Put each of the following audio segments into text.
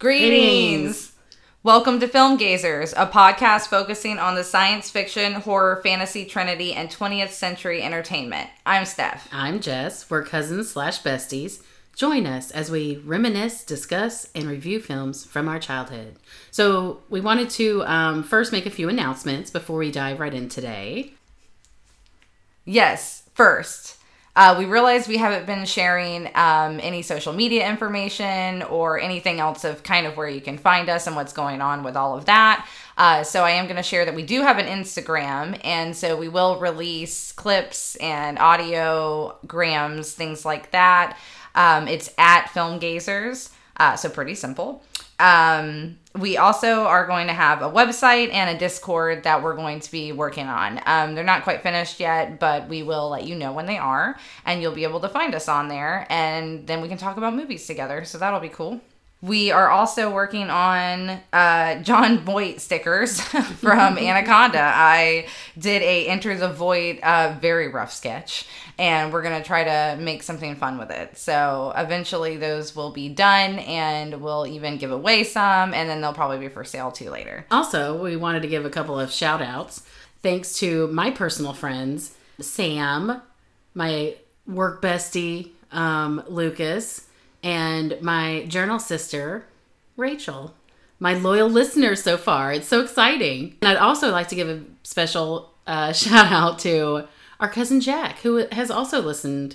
Greetings. Welcome to Film Gazers, a podcast focusing on the science fiction, horror, fantasy trinity, and 20th century entertainment. I'm Steph. I'm Jess. We're cousins slash besties. Join us as we reminisce, discuss, and review films from our childhood. So, we wanted to um, first make a few announcements before we dive right in today. Yes, first, uh, we realized we haven't been sharing um, any social media information or anything else of kind of where you can find us and what's going on with all of that. Uh, so I am going to share that we do have an Instagram, and so we will release clips and audio grams, things like that. Um, it's at Film Gazers, uh, so pretty simple. Um, we also are going to have a website and a Discord that we're going to be working on. Um, they're not quite finished yet, but we will let you know when they are, and you'll be able to find us on there, and then we can talk about movies together. So that'll be cool. We are also working on uh, Jon Voight stickers from Anaconda. I did a Enter the Void uh, very rough sketch, and we're gonna try to make something fun with it. So eventually, those will be done, and we'll even give away some, and then they'll probably be for sale too later. Also, we wanted to give a couple of shout outs. Thanks to my personal friends, Sam, my work bestie, um, Lucas, and my journal sister, Rachel. My loyal listeners so far. It's so exciting. And I'd also like to give a special uh, shout out to our cousin Jack, who has also listened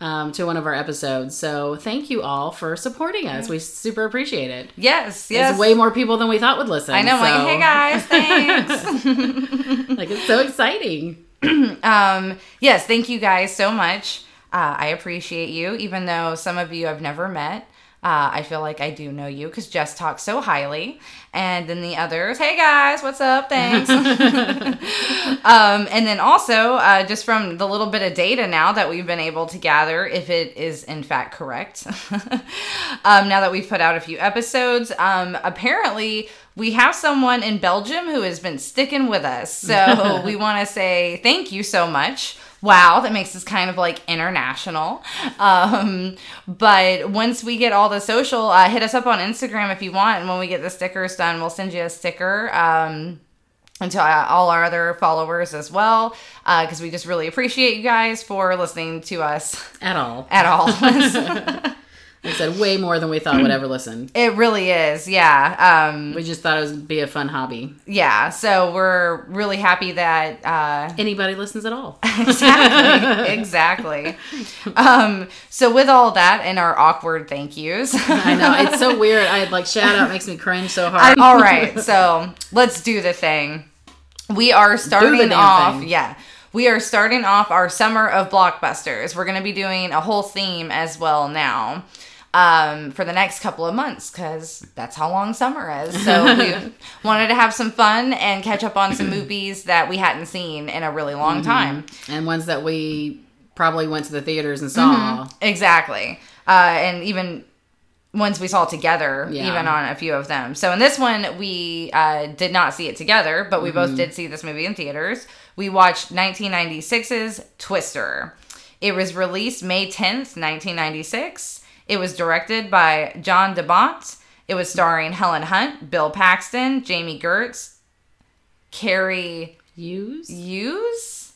um, to one of our episodes. So thank you all for supporting us. We super appreciate it. Yes, yes. There's way more people than we thought would listen. I know. So- Like, hey guys, thanks. like it's so exciting. um, yes, thank you guys so much. Uh, I appreciate you, even though some of you I've never met. Uh, I feel like I do know you because Jess talks so highly. And then the others, hey guys, what's up? Thanks. um, and then also, uh, just from the little bit of data now that we've been able to gather, if it is in fact correct, um, now that we've put out a few episodes, um, apparently we have someone in Belgium who has been sticking with us. So we want to say thank you so much. Wow, that makes us kind of like international. Um, but once we get all the social, uh, hit us up on Instagram if you want. And when we get the stickers done, we'll send you a sticker. Um, and to uh, all our other followers as well, because we just really appreciate you guys for listening to us At all. at all. Like I said, way more than we thought would ever listen. it really is, yeah. Um, We just thought it would be a fun hobby. yeah, so we're really happy that uh, Anybody listens at all. exactly exactly um so with all that and our awkward thank yous I know it's so weird. I like shout out makes me cringe so hard. all right so let's do the thing we are starting off thing. yeah we are starting off our summer of blockbusters we're going to be doing a whole theme as well now um, for the next couple of months because that's how long summer is. So we wanted to have some fun and catch up on some movies that we hadn't seen in a really long time. and ones that we probably went to the theaters and saw. Exactly. Uh, and even ones we saw together, Yeah. even on a few of them. So in this one, we uh, did not see it together, but we both did see this movie in theaters. We watched 1996's Twister. It was released May 10th, 1996. It was directed by John DeBont. It was starring Helen Hunt, Bill Paxton, Jami Gertz, Cary Use Hughes.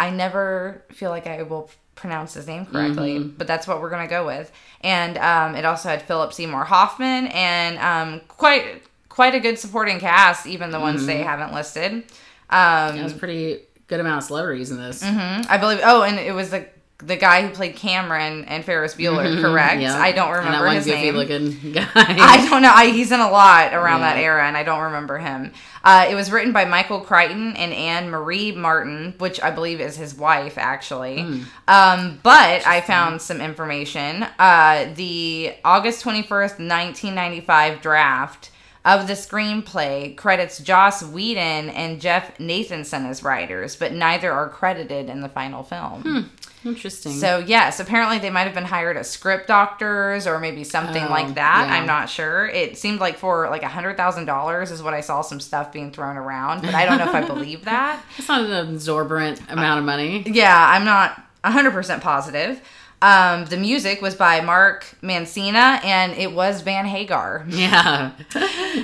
I never feel like I will pronounce his name correctly, but that's what we're gonna go with. And um, it also had Philip Seymour Hoffman and um, quite quite a good supporting cast, even the ones they haven't listed. Um, it was a pretty good amount of celebrities in this. I believe. Oh, and it was the the guy who played Cameron and Ferris Bueller. Correct. Yeah. I don't remember his name. looking guy. I don't know. I, he's in a lot around that era, and I don't remember him. Uh, it was written by Michael Crichton and Anne Marie Martin, which I believe is his wife, actually. Um, but I found some information. Uh, the August 21st, 1995 draft of the screenplay credits Joss Whedon and Jeff Nathanson as writers, but neither are credited in the final film. Hmm, interesting. So yes, apparently they might have been hired as script doctors or maybe something Oh, like that. yeah. I'm not sure. It seemed like for like a hundred thousand dollars is what I saw some stuff being thrown around, but I don't know if I believe that. it's not an absorbent amount of money. Yeah, I'm not hundred percent positive. Um, the music was by Mark Mancina, and it was Van Hagar. Yeah.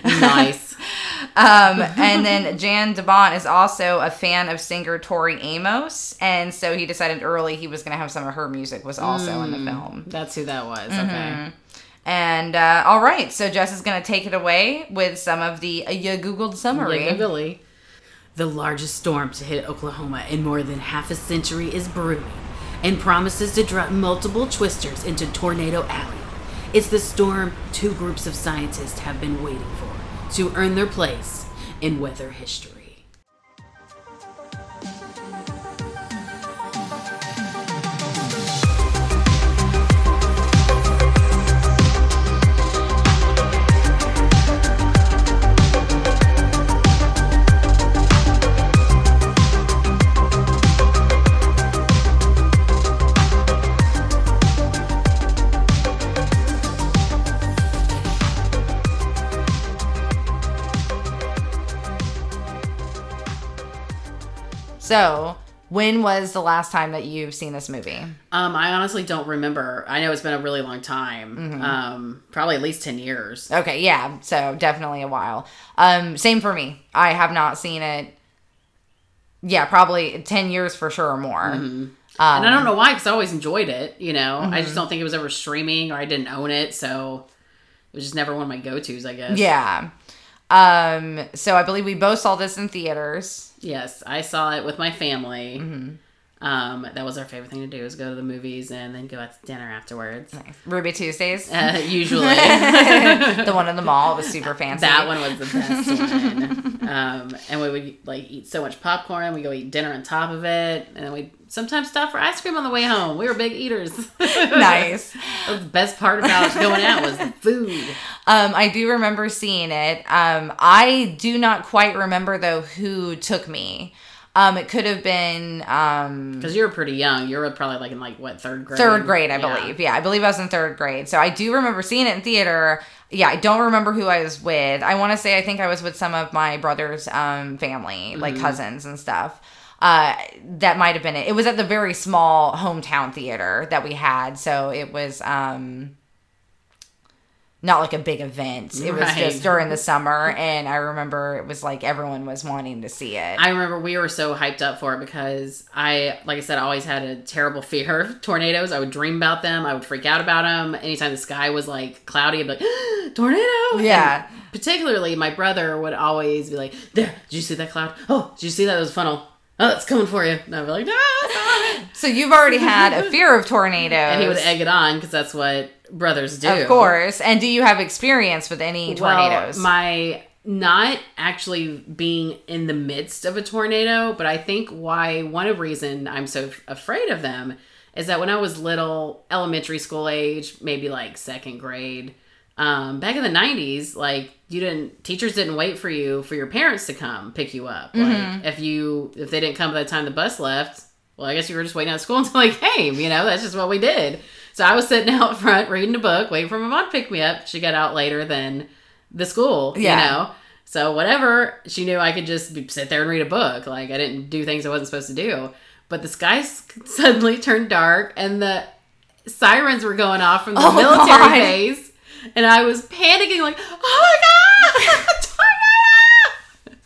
nice. Um, and then Jan DeBont is also a fan of singer Tori Amos, and so he decided early he was going to have some of her music was also in the film. That's who that was. Mm-hmm. Okay. And uh, all right, so Jess is going to take it away with some of the uh, you googled summary. Yeah, Googly. The largest storm to hit Oklahoma in more than half a century is brewing and promises to drop multiple twisters into Tornado Alley. It's the storm two groups of scientists have been waiting for to earn their place in weather history. So, when was the last time that you've seen this movie? Um, I honestly don't remember. I know it's been a really long time. Um, probably at least 10 years. Okay, yeah, so definitely a while. Um, same for me. I have not seen it. Yeah, probably ten years for sure or more. And I don't know why, because I always enjoyed it. You know, I just don't think it was ever streaming or I didn't own it. So it was just never one of my go tos, I guess. Yeah. Um, so I believe we both saw this in theaters. Yes, I saw it with my family. Mm-hmm. Um, that was our favorite thing to do is go to the movies and then go out to dinner afterwards. Ruby Tuesdays, Uh, usually, the one in the mall was super fancy. that one was the best one. Um, and we would like eat so much popcorn. We go eat dinner on top of it, and then we sometimes stop for ice cream on the way home. We were big eaters. nice. That was the best part about going out was the food. Um, I do remember seeing it. Um, I do not quite remember though who took me. Um, it could have been um, Because you were pretty young. You were probably like in like what third grade? third grade, I Yeah. believe. Yeah, I believe I was in third grade. So I do remember seeing it in theater. Yeah, I don't remember who I was with. I want to say I think I was with some of my brother's um, family, like Mm-hmm. cousins and stuff. Uh, that might have been it. It was at the very small hometown theater that we had, so it was um, not like a big event. It was Right. just during the summer, and I remember it was like everyone was wanting to see it. I remember we were so hyped up for it because I, like I said, I always had a terrible fear of tornadoes. I would dream about them. I would freak out about them. Anytime the sky was like cloudy, I'd be like, tornado. Yeah. And particularly, my brother would always be like, there, did you see that cloud? Oh, did you see that? It was a funnel. Oh, it's coming for you. And I'd be like, not." Ah, so you've already had a fear of tornadoes, And he would egg it on because that's what brothers do. Of course. And do you have experience with any tornadoes? Well, my not actually being in the midst of a tornado, but I think why one of the reason I'm so afraid of them is that when I was little, elementary school age, maybe like second grade, um, back in the '90s, like you didn't teachers didn't wait for you for your parents to come pick you up. Like if you if they didn't come by the time the bus left, well, I guess you were just waiting at school until they came. You know, that's just what we did. So I was sitting out front reading a book, waiting for my mom to pick me up. She got out later than the school, Yeah. you know. So whatever, she knew I could just sit there and read a book. Like I didn't do things I wasn't supposed to do. But the sky suddenly turned dark, and the sirens were going off from the Oh, military God. base, and I was panicking, like, "Oh my god, tornado!"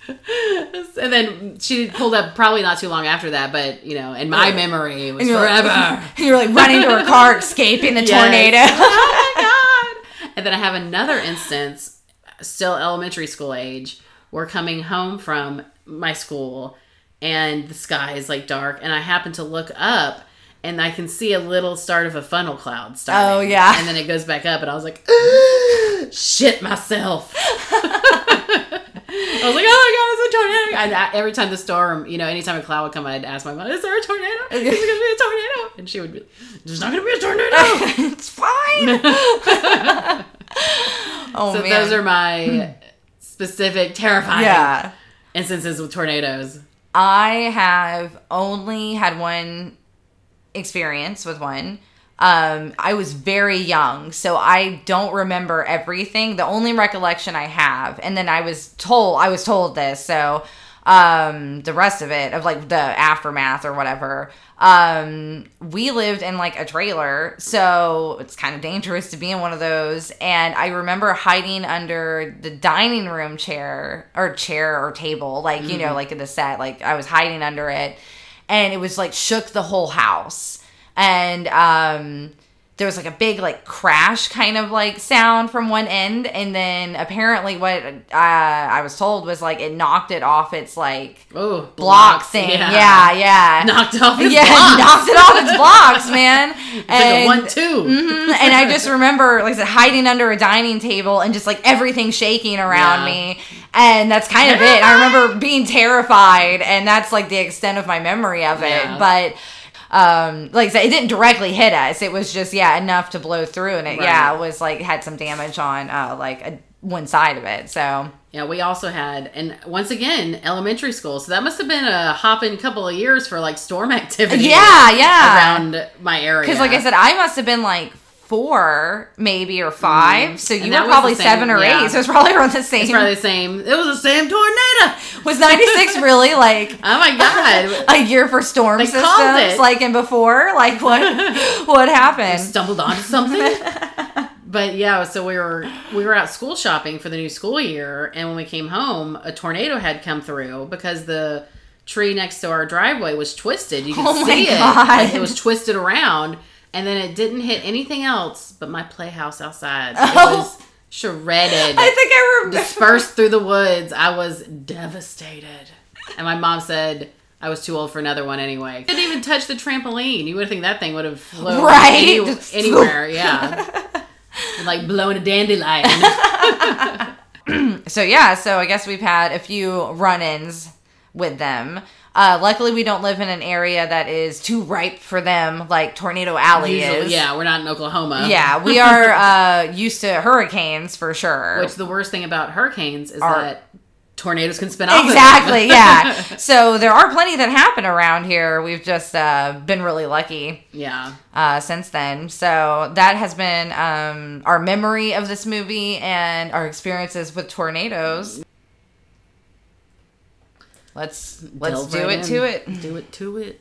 and then she pulled up probably not too long after that, but you know, in my memory, it was you're like- forever. You're like running to her car, escaping the Yes. tornado. oh my god! And then I have another instance, still elementary school age. We're coming home from my school, and the sky is like dark, and I happen to look up. And I can see a little start of a funnel cloud starting. Oh, yeah. And then it goes back up, and I was like, shit myself. I was like, oh my god, it's a tornado. And every time the storm, you know, anytime a cloud would come, I'd ask my mom, is there a tornado? Is there going to be a tornado? And she would be, there's not going to be a tornado. it's fine. oh so man. those are my hmm. specific terrifying yeah. instances with tornadoes. I have only had one experience with one. Um, I was very young, so I don't remember everything. The only recollection I have, and then I was told I was told this, so um the rest of it of like the aftermath or whatever. Um we lived in like a trailer so it's kind of dangerous to be in one of those. And i remember hiding under the dining room chair or chair or table like you know like in the set like i was hiding under it. And it was like shook the whole house and um there was like a big like crash kind of like sound from one end and then apparently what uh, i was told was like it knocked it off its like Oh, block blocks, thing yeah yeah, Knocked off his yeah blocks. knocked it off its blocks man Like a and one two. Mhm, and I just remember, like said, hiding under a dining table and just like everything shaking around Yeah. me. And that's kind of it. I remember being terrified, and that's like the extent of my memory of it. Yeah. But um like I said, it didn't directly hit us. It was just yeah enough to blow through, and it yeah it was like had some damage on uh like a, one side of it. So Yeah, we also had, and once again, elementary school. So that must have been a hopping couple of years for like storm activity. yeah, yeah. around my area. Because like I said, I must have been like four maybe or 5 So Mm-hmm. And you were probably same- seven or yeah. eight. So it's probably around the same. it's probably the same. It was the same tornado. Was 96 really like Oh my god! a year for storm They systems like in before? Like what what happened? stumbled onto something. but yeah, so we were we were out school shopping for the new school year, and when we came home, a tornado had come through because the tree next to our driveway was twisted. You could Oh see it; like it was twisted around, and then it didn't hit anything else but my playhouse outside. It Oh. was shredded, I think I remember. dispersed through the woods. I was devastated, and my mom said. I was too old for another one anyway. Didn't even touch the trampoline. You would think that thing would have flown Right. any- anywhere. Yeah, like blowing a dandelion. So yeah, so I guess we've had a few run-ins with them. Uh, luckily, we don't live in an area that is too ripe for them, like Tornado Alley Usually, is. yeah, we're not in Oklahoma. Yeah, we are uh, used to hurricanes for sure. Which the worst thing about hurricanes is that tornadoes can spin off. of them. exactly, yeah. So there are plenty that happen around here. We've just uh, been really lucky. yeah. uh, since then. So that has been um, our memory of this movie and our experiences with tornadoes. Let's let's Delve do right it in. to it. Do it to it.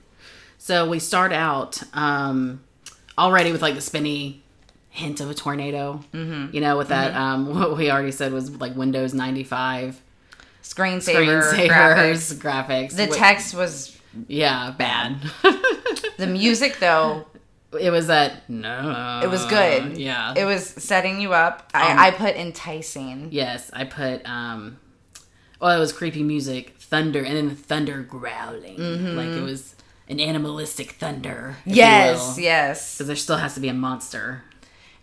So we start out um, already with like the spinny hint of a tornado. Mm-hmm. You know, with that um, what we already said was like Windows ninety five Screensaver, screensavers graphics. graphics. The Wh- text was yeah, bad. the music though. it was that no. It was good. Yeah. It was setting you up. Um, I, I put enticing. Yes, I put um well it was creepy music, thunder, and then the thunder growling. Like it was an animalistic thunder. Mm-hmm. Yes, yes. Because there still has to be a monster.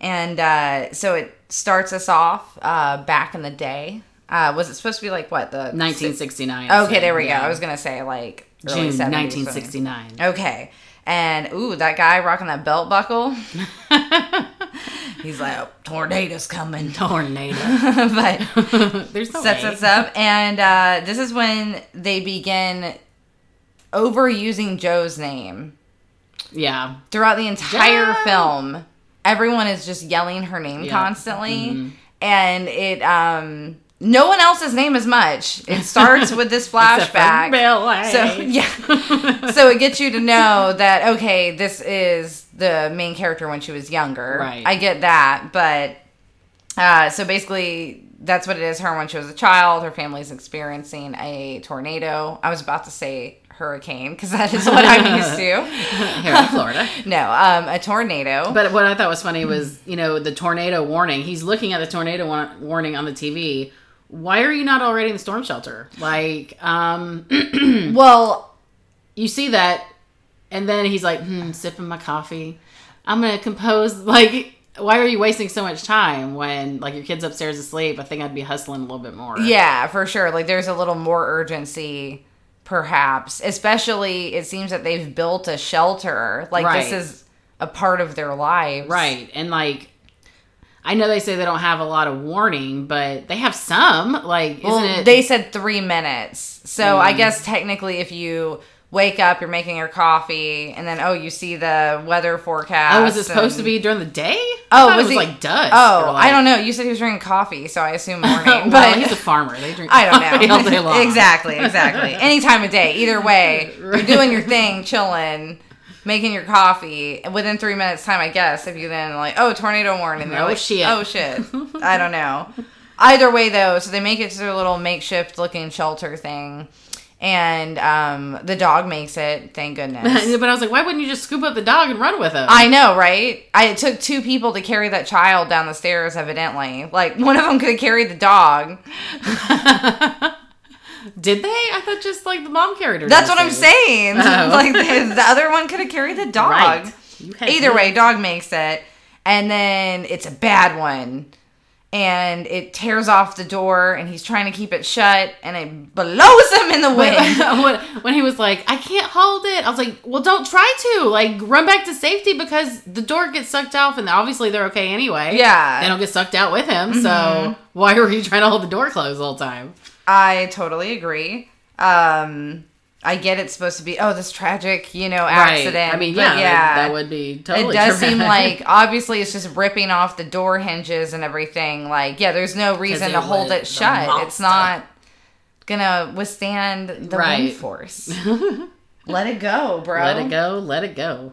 And uh, so it starts us off uh, back in the day. Uh, was it supposed to be like what the 1969. Okay, there we yeah. go. I was gonna say like June 70s, 1969. Okay. And ooh, that guy rocking that belt buckle. He's like, oh, tornado's coming. Tornado. but There's no sets way. us up. And uh, this is when they begin overusing Joe's name. Yeah. Throughout the entire film, everyone is just yelling her name Yeah. constantly. Mhm. And it, um, no one else's name as much. It starts with this flashback. So yeah, so it gets you to know that okay, this is the main character when she was younger. Right. I get that, but uh, so basically that's what it is. Her when she was a child, her family's experiencing a tornado. I was about to say hurricane because that is what I'm used to. Here in Florida. No, um, a tornado. But what I thought was funny was, you know, the tornado warning. He's looking at the tornado wa- warning on the TV. Why are you not already in the storm shelter? Like, um, well, you see that, and then he's like, hmm, sipping my coffee. I'm gonna compose. Like, why are you wasting so much time when like your kid's upstairs asleep? I think I'd be hustling a little bit more. Yeah, for sure. Like there's a little more urgency perhaps. Especially it seems that they've built a shelter. Like Right. this is a part of their lives. right. And like, I know they say they don't have a lot of warning, but they have some. Like, Well, isn't it? they said 3 minutes. So I Mm. guess technically if you wake up, you're making your coffee, and then oh, you see the weather forecast. Oh, was it supposed to be during the day? Oh, I was it was he- like dusk. Oh, like- I don't know. You said he was drinking coffee, so I assume morning. well, but he's a farmer. They drink. I don't coffee know. all day long. exactly, exactly. Any time of day. Either way, you're doing your thing, chilling, making your coffee. Within three minutes time, I guess. If you then like, oh, tornado warning. They're Oh, like, shit. Oh shit. I don't know. Either way, though, so they make it to their little makeshift looking shelter thing, and um, the dog makes it. Thank goodness. but I was like, why wouldn't you just scoop up the dog and run with him? I know, right? I, it took two people to carry that child down the stairs, evidently. Like, one of them could have carried the dog. Did they? I thought just like the mom carried her. That's what I'm saying. Oh. like, the, the other one could have carried the dog. Right. Either way, dog makes it. And then it's a bad one. And it tears off the door, and he's trying to keep it shut, and it blows him in the wind. when, when he was like, I can't hold it, I was like, well, don't try to. Like, run back to safety because the door gets sucked off, and obviously they're okay anyway. Yeah. Mm-hmm. They don't get sucked out with him. So why were you trying to hold the door closed all the whole time? I totally agree. Um, I get it's supposed to be, oh, this tragic, you know, accident. I mean, but yeah, that- That, would be totally it does seem like obviously it's just ripping off the door hinges and everything. Like, yeah, there's no reason to hold it shut. It's not gonna withstand the wind force. Let it go, bro. let it go, let it go.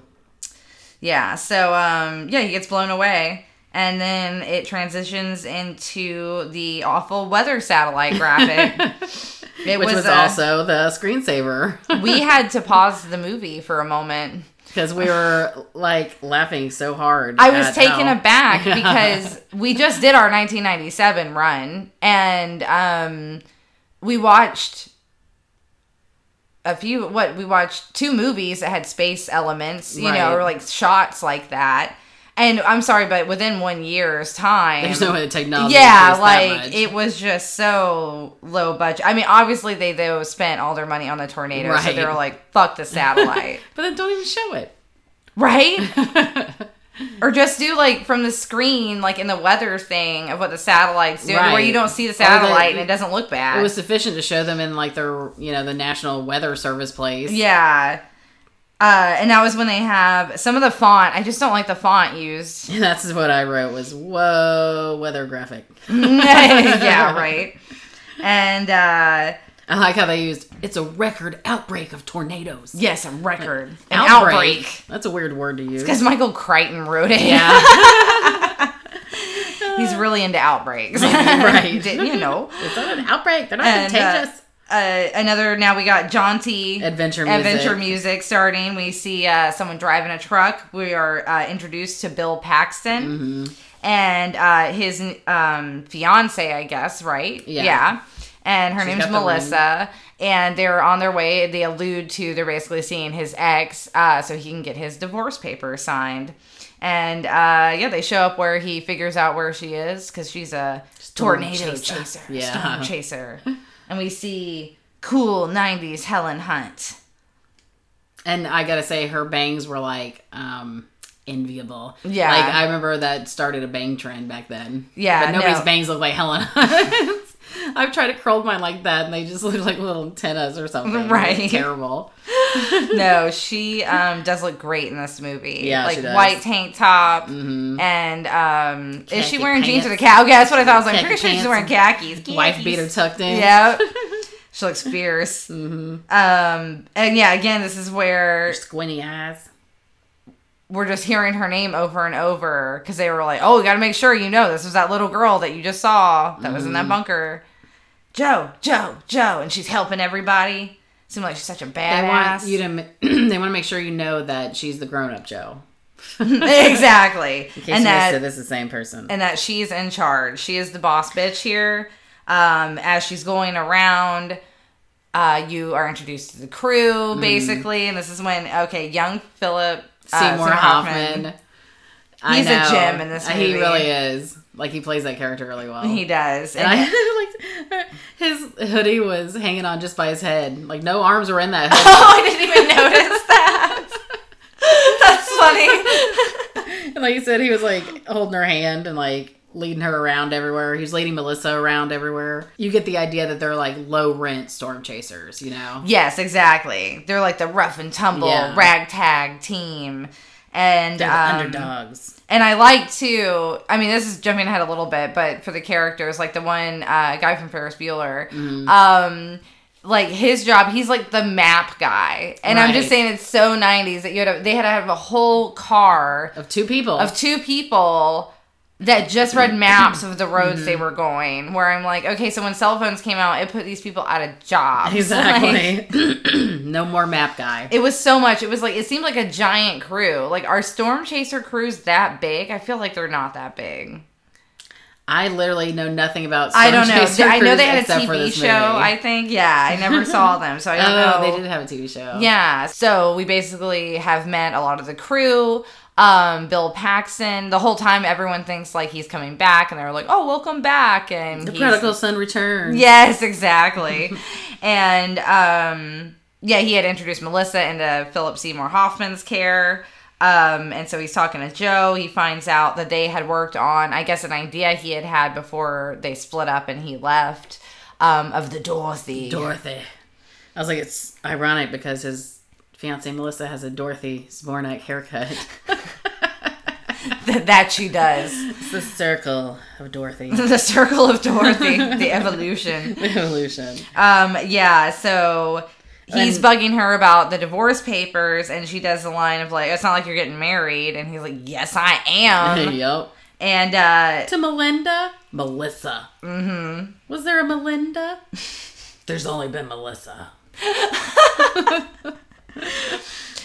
Yeah. So, um, yeah, he gets blown away. And then it transitions into the awful weather satellite graphic. It Which was, uh, also the screensaver. we had to pause the movie for a moment. Because we were like laughing so hard. I was taken how- aback because we just did our 1997 run and um, we watched a few what we watched two movies that had space elements, you know, or like shots like that. And I'm sorry, but within one year's time, There's no way the technology. yeah, like it was just so low budget. I mean, obviously they though spent all their money on the tornado, so they were like, "Fuck the satellite." But then don't even show it. right? or just do like from the screen, like in the weather thing of what the satellite's doing, where you don't see the- satellite and it doesn't look bad. It was sufficient to show them in like their, you know, the National Weather Service place. yeah. Uh, and that was when they have some of the font. I just don't like the font used. And that's what I wrote was whoa weather graphic. yeah, right. And uh, I like how they used it's a record outbreak of tornadoes. yes, a record, an outbreak. That's a weird word to use. Because Michael Crichton wrote it. Yeah. He's really into outbreaks. Right. Didn't you know? it's not an outbreak. They're not And, uh, contagious. uh, another now we got jaunty Adventure music. adventure music starting. We see uh, someone driving a truck. We are uh, introduced to Bill Paxton Mm-hmm. and uh, his um, fiance, I guess, right? Yeah. And her She's name's got the ring. Melissa. And they're on their way. They allude to they're basically seeing his ex uh, so he can get his divorce papers signed. And uh, yeah, they show up where he figures out where she is because she's a Storm tornado chaser. chaser, Yeah. storm chaser. and we see cool '90s Helen Hunt. And I gotta say, her bangs were like um enviable. Yeah. like I remember that started a bang trend back then. Yeah, but nobody's no. bangs look like Helen. Hunt's. I've tried to curl mine like that, and they just look like little antennas or something. Right. Terrible. no, she um, does look great in this movie. Yeah, like she does. white tank top, Mhm. and um, is she wearing jeans pants. or the cow? Okay, that's what I thought. I was like, Khaki pretty sure she's wearing khakis. Wife beater tucked in. Yeah, she looks fierce. hmm Um, and yeah, again, this is where Squinty eyes. We're just hearing her name over and over because they were like, "Oh, we got to make sure you know this was that little girl that you just saw that was in that bunker." Joe, Joe, Joe, and she's helping everybody. Seems like she's such a They badass. want you to. ma- they want to make sure you know that she's the grown-up Joe. exactly, In case and you that it, this is the same person. and that she's in charge. She is the boss bitch here. Um, as she's going around, uh, you are introduced to the crew Mm-hmm. basically, and this is when okay, young Philip uh, Seymour Hoffman. I He's a gem in this He really is. Like he plays that character really well. He does, and I like his hoodie was hanging on just by his head. Like no arms were in that hoodie. Oh, I didn't even notice that. That's funny. And like you said, he was like holding her hand and like leading her around everywhere. He was leading Melissa around everywhere. You get the idea that they're like low rent storm chasers, you know? Yes, exactly. They're like the rough and tumble Yeah. ragtag team. And They're the um, underdogs. And I like to. I mean, this is jumping ahead a little bit, but for the characters, like the one uh, guy from Ferris Bueller, Mm-hmm. um, like his job, he's like the map guy. And I'm just saying, it's so '90s that you had to, they had to have a whole car Of two people. of two people that just read maps of the roads Mm-hmm. they were going. Where I'm like, okay, so when cell phones came out, it put these people out of jobs. Like, exactly. no more map guy. it was so much. It was like it seemed like a giant crew. Like are storm chaser crews that big? I feel like they're not that big. I literally know nothing about. I don't know. Chaser I know they had a TV show. movie. I think. Yeah, I never saw them, so I don't oh, know. they did have a TV show. Yeah. So we basically have met a lot of the crew. Um, Bill Paxton. The whole time, everyone thinks like he's coming back, and they're like, "Oh, welcome back!" And The prodigal son returns. Yes, exactly. and um, yeah, he had introduced Melissa into Philip Seymour Hoffman's care. Um, and so he's talking to Joe. He finds out that they had worked on, I guess, an idea he had had before they split up and he left um, of the Dorothy. Dorothy. I was like, it's ironic because his fiance Melissa has a Dorothy Zbornak haircut. that she does. it's the circle of Dorothy. the circle of Dorothy, the evolution. The Evolution. Um, yeah, so he's And- bugging her about the divorce papers, and she does the line of like, "It's not like you're getting married," and he's like, "Yes, I am." yep. and uh, To Melinda, Melissa. Mm-hmm. Was there a Melinda? There's only been Melissa.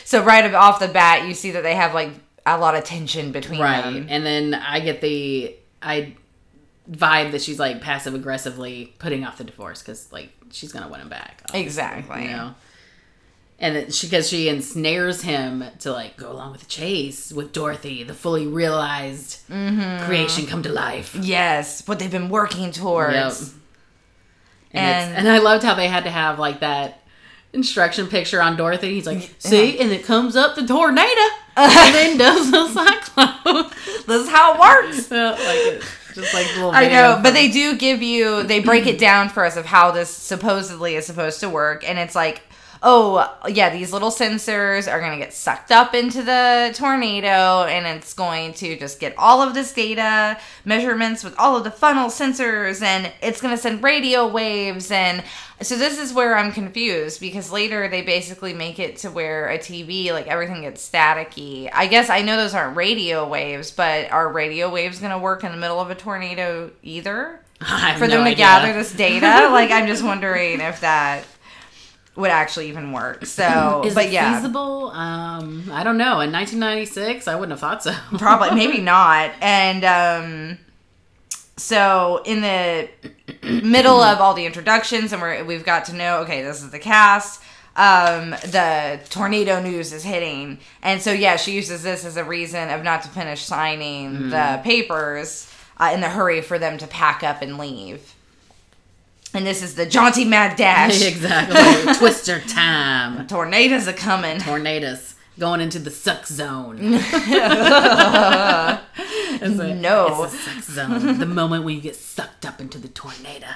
So right off the bat, you see that they have like a lot of tension between Right. them. And then I get the I vibe that she's like passive aggressively putting off the divorce because like she's gonna win him back. Exactly. You know. And she because she ensnares him to like go along with the chase with Dorothy, the fully realized Mm-hmm. creation come to life. Yes, what they've been working towards. Yep. And, And- and I loved how they had to have like that instruction picture on Dorothy. He's like, see, and it comes up the tornado, and then does the cyclone. This is how it works. Yeah, like just like little I know, but they do give you they break it down for us of how this supposedly is supposed to work, and it's like, oh yeah, these little sensors are gonna get sucked up into the tornado, and it's going to just get all of this data measurements with all of the funnel sensors, and it's gonna send radio waves, and so this is where I'm confused because later they basically make it to where a TV like everything gets staticky. I guess I know those aren't radio waves, but are radio waves gonna work in the middle of a tornado either? For no them to idea. gather this data. like I'm just wondering if that would actually even work. So, Is but it yeah, feasible? Um, I don't know. In 1996, I wouldn't have thought so. probably maybe not. And um, so in the middle of all the introductions, and we're, we've got to know, okay, this is the cast. Um, the tornado news is hitting, and so yeah, she uses this as a reason of not to finish signing the papers uh, in the hurry for them to pack up and leave. And this is the jaunty mad dash. exactly. Twister time. Tornadoes are coming. Tornadoes going into the suck zone. It's a- No. it's a suck zone. The moment when you get sucked up into the tornado.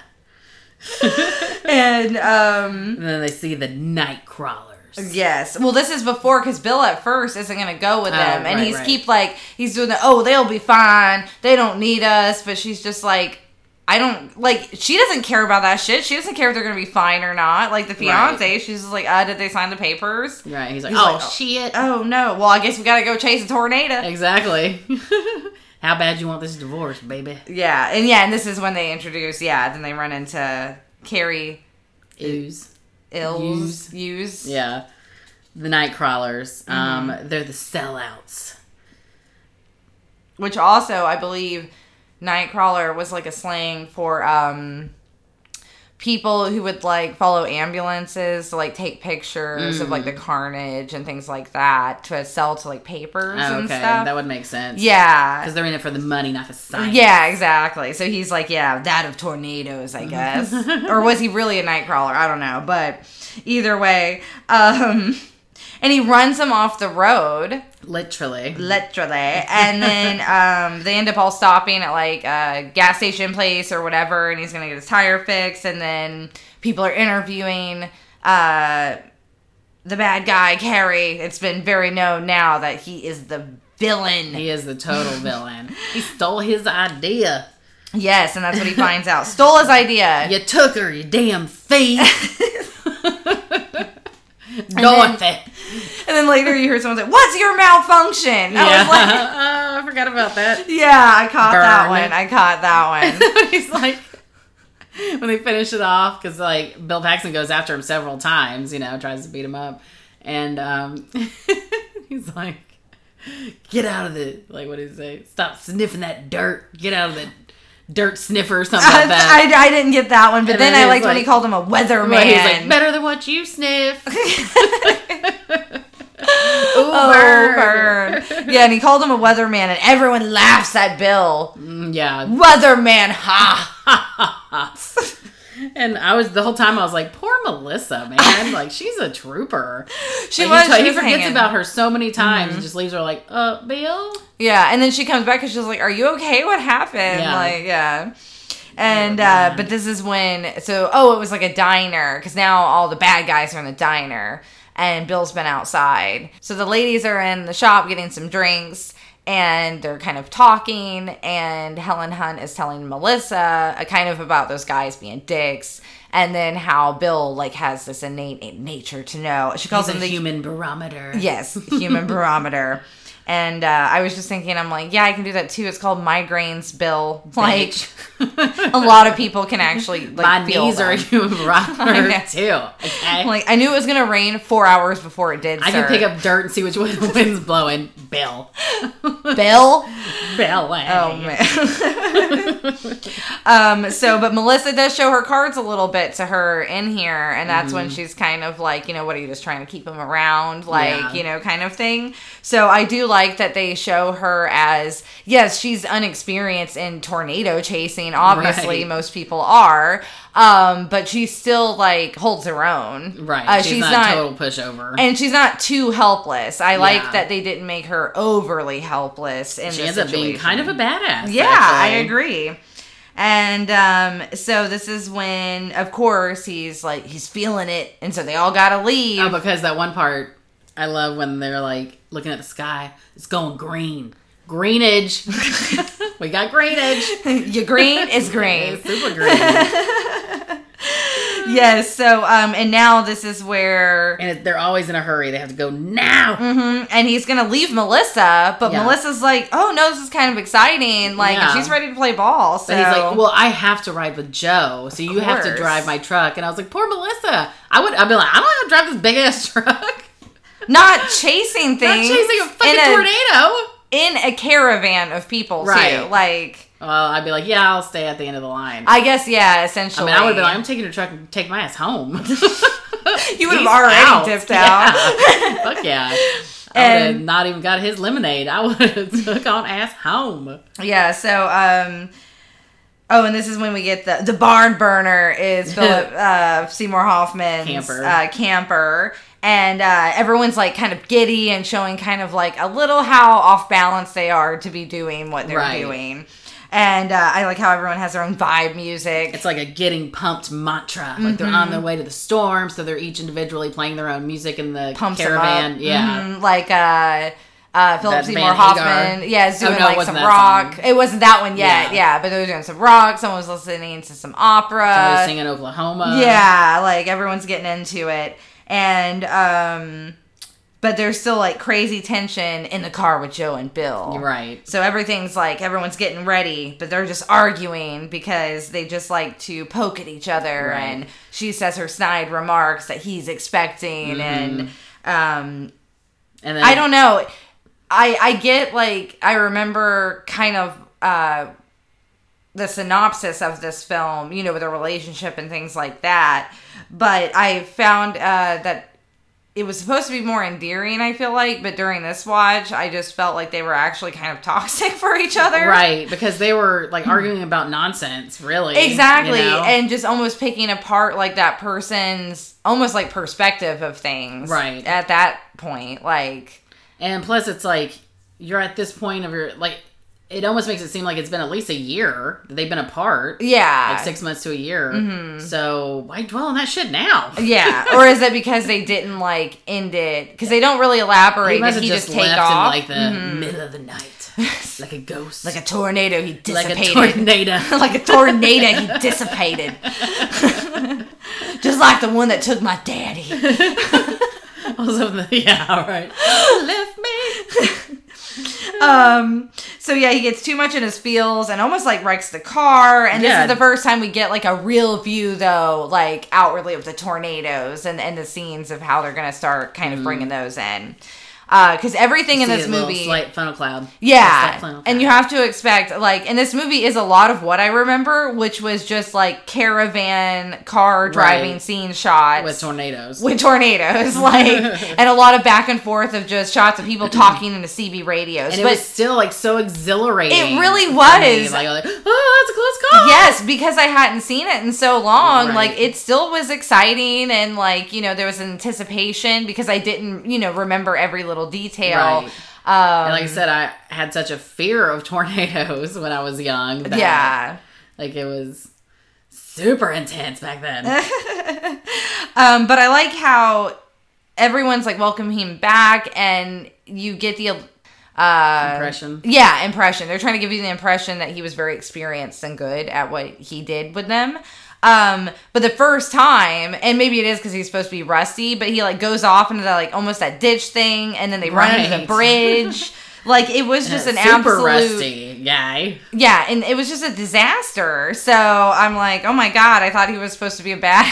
And um And then they see the night crawlers. yes. Well, this is before cuz Bill at first isn't going to go with Oh, them and right, he's right. keep like he's doing the oh, they'll be fine. They don't need us, but she's just like I don't like she doesn't care about that shit. She doesn't care if they're going to be fine or not. Like the fiance, she's just like, "Uh, did they sign the papers?" Right. He's like, He's oh, like, oh. shit. Oh no. Well, I guess we got to go chase a tornado. Exactly. How bad you want this divorce, baby? Yeah. And yeah, and this is when they introduce, yeah, then they run into Cary Ooze. Ills use. Yeah. The night crawlers. Um, Mm-hmm. they're the sellouts. which also I believe Nightcrawler was like a slang for um people who would like follow ambulances to like take pictures of like the carnage and things like that to sell to like papers Oh, and okay. stuff. That would make sense. yeah. Because they're in it for the money, not the science. Yeah, exactly. So he's like, yeah, that of tornadoes, I guess. or was he really a nightcrawler? I don't know. But either way, um and he runs him off the road Literally. literally and then um, they end up all stopping at like a gas station place or whatever and he's gonna get his tire fixed and then people are interviewing uh, the bad guy Cary it's been very known now that he is the villain He is the total villain. He stole his idea. yes and that's what he finds out stole his idea You took her, you damn thief. then- Dorothy. And then later you hear someone say what's your malfunction I Yeah. was like oh, I forgot about that. yeah I caught that one I caught that one He's like, when they finish it off, because like Bill Paxton goes after him several times, you know, tries to beat him up, and um, he's like, "Get out of the like, what did he say? Stop sniffing that dirt. Get out of the dirt sniffer or something like that." I, I didn't get that one, but And then, then I liked when he called him a weatherman. But he's like, "Better than what you sniff." Ooh, oh, burn. yeah, and he called him a weatherman, and everyone laughs at Bill. Mm, Yeah, Weatherman, ha! And I was the whole time I was like, "Poor Melissa, man. Like she's a trooper." She Like, was. He, she he was forgets hanging. Mm-hmm. about her so many times and just leaves her like, "Uh, Bill." Yeah, and then she comes back and she's like, "Are you okay? What happened?" Yeah. Like, yeah. And uh, but this is when so oh it was like a diner because now all the bad guys are in the diner and Bill's been outside. So the ladies are in the shop getting some drinks and they're kind of talking and Helen Hunt is telling Melissa uh, kind of about those guys being dicks and then how Bill like has this innate nature to know. She calls He's him a the human barometer. Yes, human barometer. And uh, I was just thinking, I'm like, yeah, I can do that too. It's called migraines, Bill. Like, a lot of people can actually like My feel knees are a them. human I barometer too. Okay. Like, I knew it was gonna rain four hours before it did. I can pick up dirt and see which way the wind's blowing. Bill. Bill. Bill. Oh man. um. So, but Melissa does show her cards a little bit to her in here, and that's Mm-hmm. when she's kind of like, you know, what are you just trying to keep him around, like, Yeah. you know, kind of thing. So I do like that they show her as yes, she's unexperienced in tornado chasing. Obviously, Right. most people are. Um, but she still like holds her own. Right. Uh, she's, not, total pushover. and she's not too helpless. I like that they didn't make her overly helpless in she ends up being kind of a badass. Yeah, I agree. And um, so this is when, of course, he's like he's feeling it, and so they all gotta leave. Oh, because that one part, I love when they're like looking at the sky. It's going green. Greenage. we got greenage. Your green is green. Super green. yes. So um, and now this is where. and they're always in a hurry. They have to go now. Mhm, and he's gonna leave Melissa, but Yeah. Melissa's like, "Oh no, this is kind of exciting. Like, Yeah. she's ready to play ball." So But he's like, "Well, I have to ride with Joe, so you have to drive my truck." And I was like, "Poor Melissa. I would. I'd be like, I don't have to drive this big ass truck. Not chasing things. Not chasing a fucking in a, tornado." in a caravan of people too. Right. Like, Well, I'd be like, "Yeah, I'll stay at the end of the line." I guess, yeah, I essentially. mean, I would be like, "I'm taking a truck and take my ass home." you would have already out. dipped out. Yeah. Fuck yeah. I would have And- not even got his lemonade. I would have took on ass home. Yeah, so um Oh, and this is when we get the the barn burner is Philip uh Seymour Hoffman's Camper. uh camper. And uh, everyone's like kind of giddy and showing kind of like a little how off balance they are to be doing what they're Right. doing. And uh, I like how everyone has their own vibe music. It's like a getting pumped mantra. Like they're on their way to the storm, so they're each individually playing their own music in the pumps caravan. Yeah. Mhm, like uh uh, Philip Seymour Hoffman, Hagar. yeah, is Oh, doing no, like some rock. song. It wasn't that one yet, Yeah. yeah. but they were doing some rock. Someone was listening to some opera. Somebody singing Oklahoma. Yeah, like everyone's getting into it. And um but there's still like crazy tension in the car with Joe and Bill. Right. So everything's like everyone's getting ready, but they're just arguing because they just like to poke at each other Right. and she says her snide remarks that he's expecting and um And then I don't know. I I get like I remember kind of uh the synopsis of this film, you know, with a relationship and things like that. But I found uh that it was supposed to be more endearing, I feel like, but during this watch, I just felt like they were actually kind of toxic for each other. Right, because they were like arguing about nonsense, really. Exactly. you know? And just almost picking apart like that person's almost like perspective of things Right. at that point like And plus, it's like you're at this point of your like. It almost makes it seem like it's been at least a year that they've been apart. yeah Like six months to a year. Mm-hmm. So why dwell on that shit now? yeah or is it because they didn't like end it because they don't really elaborate He must have he just, just left off in like the middle of the night, like a ghost, like a tornado he like a dissipated tornado. like a tornado he dissipated just like the one that took my daddy also, yeah, all right. Left me. um so yeah he gets too much in his feels and almost like wrecks the car. And this is the first time we get like a real view though like outwardly of the tornadoes and and the scenes of how they're gonna start kind of bringing those in Uh, because everything in this movie slight funnel cloud. Yeah. funnel cloud. And you have to expect, like, and this movie is a lot of what I remember, which was just like caravan car driving Right. scene shots with tornadoes. with tornadoes, like, and a lot of back and forth of just shots of people talking in into CB radios. and it was still like so exhilarating. It really me. was. Like, like, oh, that's a close call. yes, because I hadn't seen it in so long, Right. like, it still was exciting, and like, you know, there was anticipation because I didn't, you know, remember every little detail. Right. Um, And like I said, I had such a fear of tornadoes when I was young. That, yeah. Like it was super intense back then. Um, but I like how everyone's like welcoming him back, and you get the uh, Impression. Yeah, impression. They're trying to give you the impression that he was very experienced and good at what he did with them. Um, but the first time, and maybe it is because he's supposed to be rusty, but he like goes off into that like almost that ditch thing, and then they run into the bridge. like it was just an Super absolute rusty guy. yeah, and it was just a disaster. So I'm like, oh my god, I thought he was supposed to be a bad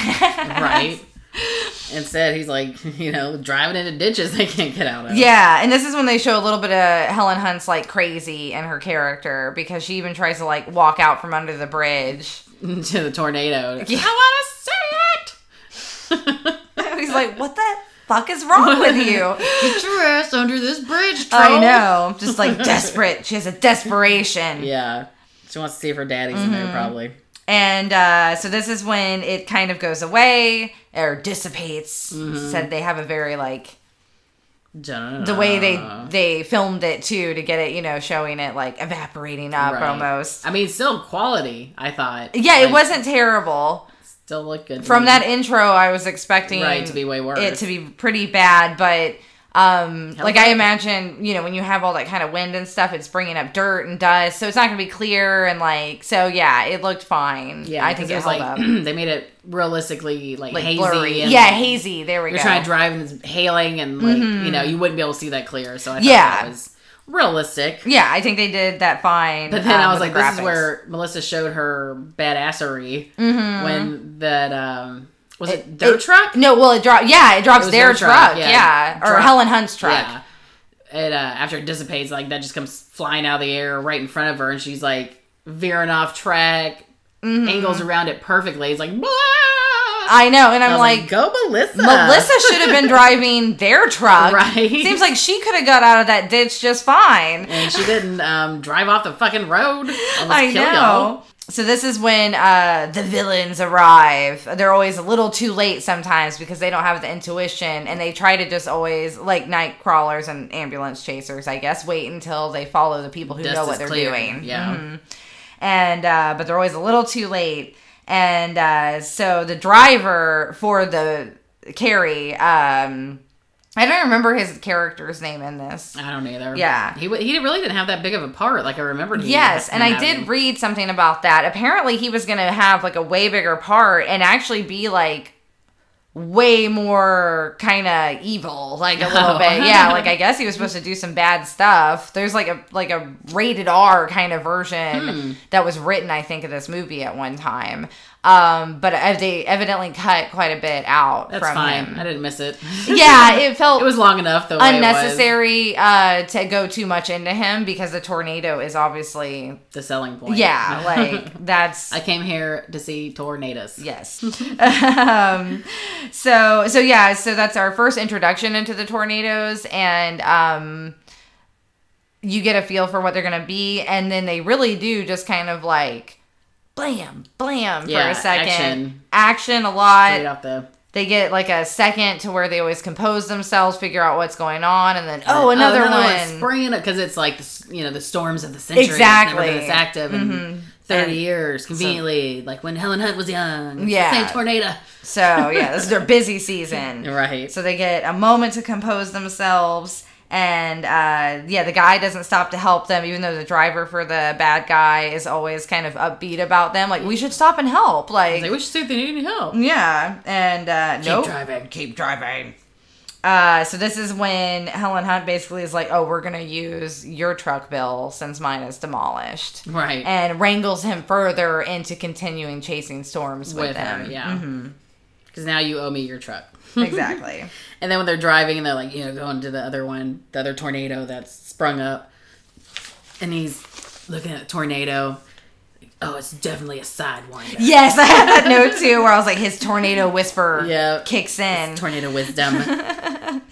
Right. Instead, he's like, you know, driving into ditches they can't get out of. Yeah, and this is when they show a little bit of Helen Hunt's like crazy in her character because she even tries to like walk out from under the bridge. Into the tornado. Yeah. I want to see it. He's like, "What the fuck is wrong with you?" Get your ass under this bridge, troll. I know, just like desperate. She has a desperation. Yeah. She wants to see if her daddy's in there, probably. And uh, so this is when it kind of goes away or dissipates. Said they have a very like the way they they filmed it too to get it, you know, showing it like evaporating up Right. almost. I mean, still quality, I thought. Yeah, it wasn't terrible. Still looked good. From that intro, I was expecting Right, to be way worse. it to be pretty bad, but um, Hell like I imagine, you know, when you have all that kind of wind and stuff, it's bringing up dirt and dust, so it's not gonna be clear and like, so yeah, it looked fine. Yeah, I think it was like they made it realistically like, Like hazy. blurry, and, yeah, like, hazy. There we You're go. trying to drive and it's hailing and like you know you wouldn't be able to see that clear. So I thought Yeah. that was realistic. yeah, I think they did that fine. But then um, I was like, this is where Melissa showed her badassery Mm-hmm. when that um was it, their truck? No, well, it dropped. Yeah, it drops was their, their truck. truck, Yeah, yeah. or Helen Hunt's truck. Yeah. It uh, after it dissipates, like that just comes flying out of the air right in front of her, and she's like veering off track, Mm-hmm. angles around it perfectly. It's like, "Blah!" I know, and I'm was like, go Melissa. Melissa should have been driving their truck. Right. Seems like she could have got out of that ditch just fine. and she didn't um, drive off the fucking road. I kill know. y'all. So this is when uh, the villains arrive. They're always a little too late sometimes because they don't have the intuition, and they try to just always like night crawlers and ambulance chasers. I guess wait until they follow the people who Dust know what they're clear. doing. Yeah. Mhm. And uh, but they're always a little too late. And uh, so the driver for the Cary. um, I don't remember his character's name in this. I don't either. Yeah. he he really didn't have that big of a part. Like I remembered. he Yes, and I having. did read something about that. Apparently, he was going to have like a way bigger part and actually be like way more kind of evil, like a little Oh. bit. Yeah, like I guess he was supposed to do some bad stuff. There's like a like a rated R kind of version Hmm. that was written, I think, of this movie at one time. Um, but they evidently cut quite a bit out That's from fine. him. I didn't miss it. Yeah, it felt it was long enough. The way it was. unnecessary uh, to go too much into him because the tornado is obviously The selling point. yeah, like that's I came here to see tornadoes. yes. um, so so yeah, so that's our first introduction into the tornadoes, and um, you get a feel for what they're gonna be, and then they really do just kind of like blam blam for Yeah, a second action. action a lot. Straight the they get like a second to where they always compose themselves, figure out what's going on, and then oh, oh another, one's one. springing it because it's like the you know the storms of the century. Exactly. it's active in mm-hmm. thirty And- years, conveniently, like when Helen Hunt was young. Yeah. same tornado. So yeah, this is their busy season. Right. So they get a moment to compose themselves. And uh, yeah, the guy doesn't stop to help them, even though the driver for the bad guy is always kind of upbeat about them. Like, we should stop and help. Like, Like, we should see if they need any help. yeah. And uh, Keep nope. driving. Keep driving. Uh, so this is when Helen Hunt basically is like, "Oh, we're gonna use your truck, Bill, since mine is demolished," Right. and wrangles him further into continuing chasing storms with, with him. her, yeah. Because now you owe me your truck. exactly. And then when they're driving and they're like, you know, going to the other one, the other tornado that's sprung up, and he's looking at the tornado. Oh, it's definitely a sidewinder. Yes, I had that note too, where I was like, his tornado whisper Yep. kicks in. Tornado wisdom.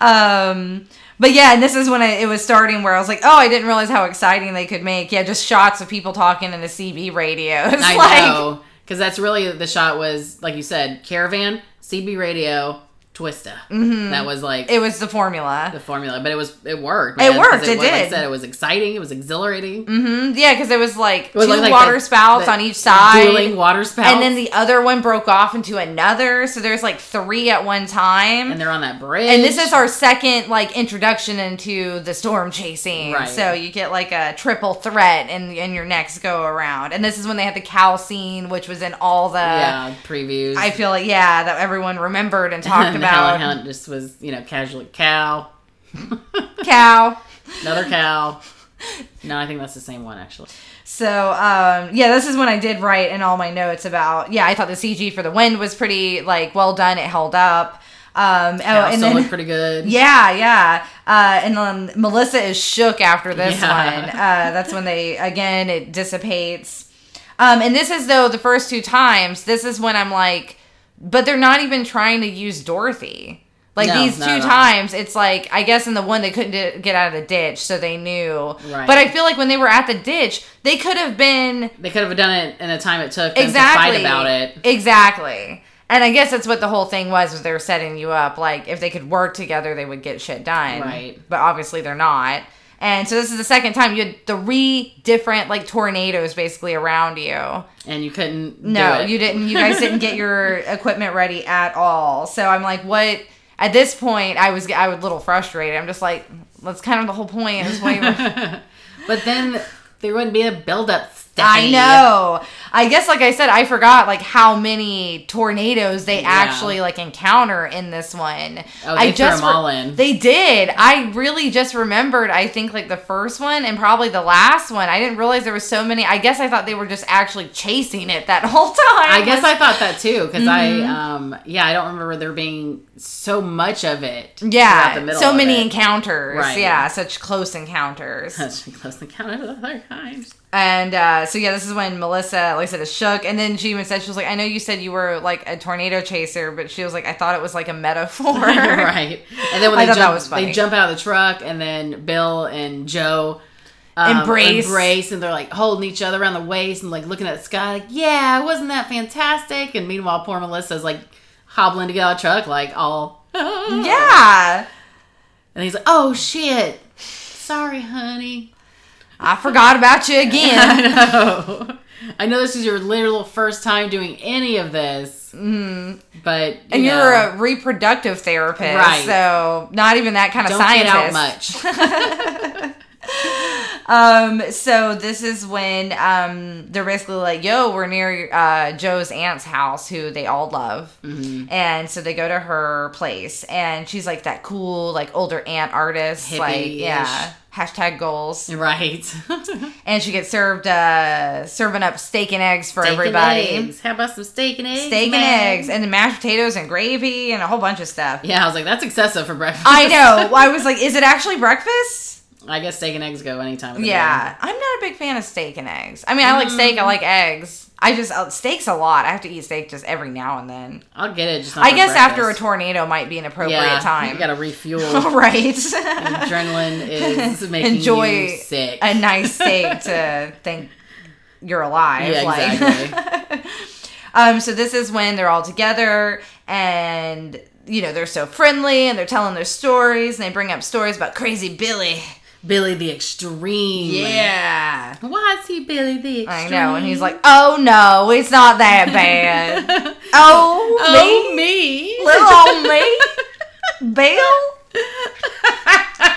Um, but yeah, and this is when it was starting where I was like, oh, I didn't realize how exciting they could make. Yeah, just shots of people talking in the CB radios. I like, know. Because that's really the shot was, like you said, Caravan, CB radio, Twister. That was like It was the formula. the formula, but it was it worked. It worked, it was- Like I said, it was exciting. It was exhilarating. Mm, yeah, because it was like It was two like- like water the- spouts the on each side. Dueling water spouts. and then the other one broke off into another. So there's like three at one time. and they're on that bridge. And this is our second like introduction into the storm chasing. Right. So you get like a triple threat in in your next go around. And this is when they had the cow scene, which was in all the yeah previews. I feel like yeah, that everyone remembered and talked and about. Helen Hunt just was you know casually cow, Cow. another cow. No, I think that's the same one actually. So um, yeah, this is when I did write in all my notes about yeah, I thought the CG for the wind was pretty like well done. It held up. Um, oh, and then looked pretty good. Yeah, yeah. Uh, and then Melissa is shook after this Yeah. one. Uh, that's when they again it dissipates. Um, and this is though the first two times. This is when I'm like, but they're not even trying to use Dorothy. Like No, these two times, it's like I guess in the one they couldn't get out of the ditch, so they knew. Right. But I feel like when they were at the ditch, they could have been They could have done it in the time it took them exactly to fight about it. Exactly. And I guess that's what the whole thing was was they were setting you up like if they could work together they would get shit done. Right. But obviously they're not. And so this is the second time you had three different like tornadoes basically around you. And you couldn't. No, you didn't you guys didn't get your equipment ready at all. So I'm like what at this point I was I was a little frustrated. I'm just like that's kind of the whole point is why but then there wouldn't be a build-up. I know. I guess, like I said, I forgot like how many tornadoes they Yeah. actually like encounter in this one. Oh, I they threw just them all in. They did. I really just remembered. I think like the first one and probably the last one. I didn't realize there was so many. I guess I thought they were just actually chasing it that whole time. I guess I thought that too because Mm-hmm. I um yeah I don't remember there being so much of it. Yeah, the middle so many encounters. Right. Yeah, such close encounters. Such close encounters of other kinds. And uh, so yeah, this is when Melissa, like I said, is shook, and then she even said she was like, "I know you said you were like a tornado chaser, but she was like, I thought it was like a metaphor." right. And then when I they jump, they jump out of the truck, and then Bill and Jo um, Embrace. embrace, and they're like holding each other around the waist and like looking at the sky, like, "Yeah, wasn't that fantastic?" And meanwhile, poor Melissa's like hobbling to get out of the truck, like all, yeah, And he's like, "Oh shit, sorry, honey." I forgot about you again. I know. I know this is your literal first time doing any of this, mm, but you and know, you're a reproductive therapist, Right. so not even that kind of don't scientist. get out much. Um, so this is when um they're basically like, "Yo, we're near uh Jo's aunt's house, who they all love," Mm-hmm. and so they go to her place, and she's like that cool, like older aunt artist, like Hippie-ish. yeah, hashtag goals, right. and she gets served uh serving up steak and eggs for Steak and everybody. eggs. How about some steak and eggs? Steak and eggs, and then mashed potatoes and gravy, and a whole bunch of stuff. Yeah, I was like, that's excessive for breakfast. I know. I was like, is it actually breakfast? I guess steak and eggs go anytime. Of the Yeah, I'm not a big fan of steak and eggs. I mean, I like steak. I like eggs. I just uh, steak's a lot. I have to eat steak just every now and then. I'll get it. Just not I guess after a tornado might be an appropriate yeah, time. You gotta refuel. right. Adrenaline is making Enjoy you sick. a nice steak to think you're alive. Yeah, like. exactly. Um, so this is when they're all together and you know they're so friendly and they're telling their stories and they bring up stories about crazy Billy. Billy the Extreme. Yeah. Why is he Billy the Extreme? I know, and he's like, "Oh no, it's not that bad." oh, oh me, me, little old me, Bill,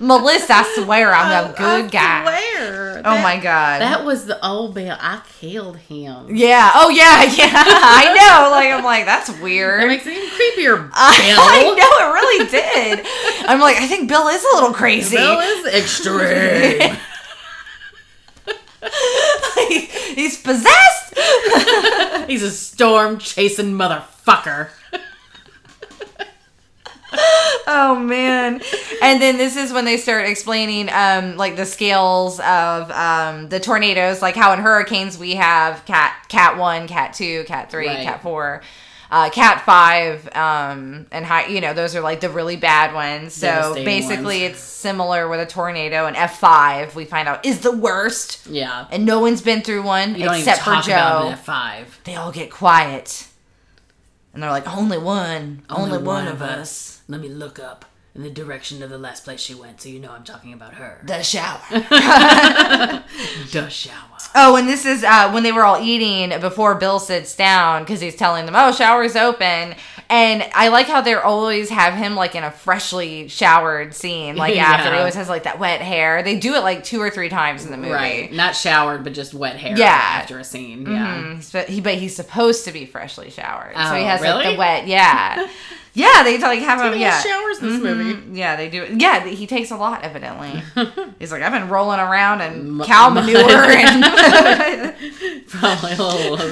Melissa. I swear I'm a oh, good guy. Where? Oh my god. That was the old Bill. I killed him. yeah. Oh yeah. Yeah. I know. Like I'm like that's weird. That makes it even creepier. Bill. I know it really did. I'm like, I think Bill is a little crazy. Bill is extreme. He's possessed. He's a storm chasing motherfucker. oh man. And then this is when they start explaining um like the scales of um the tornadoes, like how in hurricanes we have cat cat one, cat two, cat three, Right. cat four. Uh, cat five, um, and high, you know, those are like the really bad ones. So basically, ones. it's similar with a tornado. And F five, we find out is the worst. Yeah. and no one's been through one You except for about Jo. an F5. They all get quiet, and they're like, "Only one, only, one, of us." Let me look up in the direction of the last place she went so you know I'm talking about her. The shower. The shower. oh, and this is uh, when they were all eating before Bill sits down because he's telling them, "Oh, shower's open." And I like how they always have him like in a freshly showered scene, like after he always has like that wet hair. They do it like two or three times in the movie. Right. Not showered, but just wet hair Yeah. after a scene. Yeah. Mm, he's- but he, but he's supposed to be freshly showered, so he Oh, has like the wet. Yeah, yeah. They like have him. Yeah, showers in this movie. Mhm. Yeah, they do. Yeah, he takes a lot, evidently. He's like, I've been rolling around in M- cow manure and Probably a little,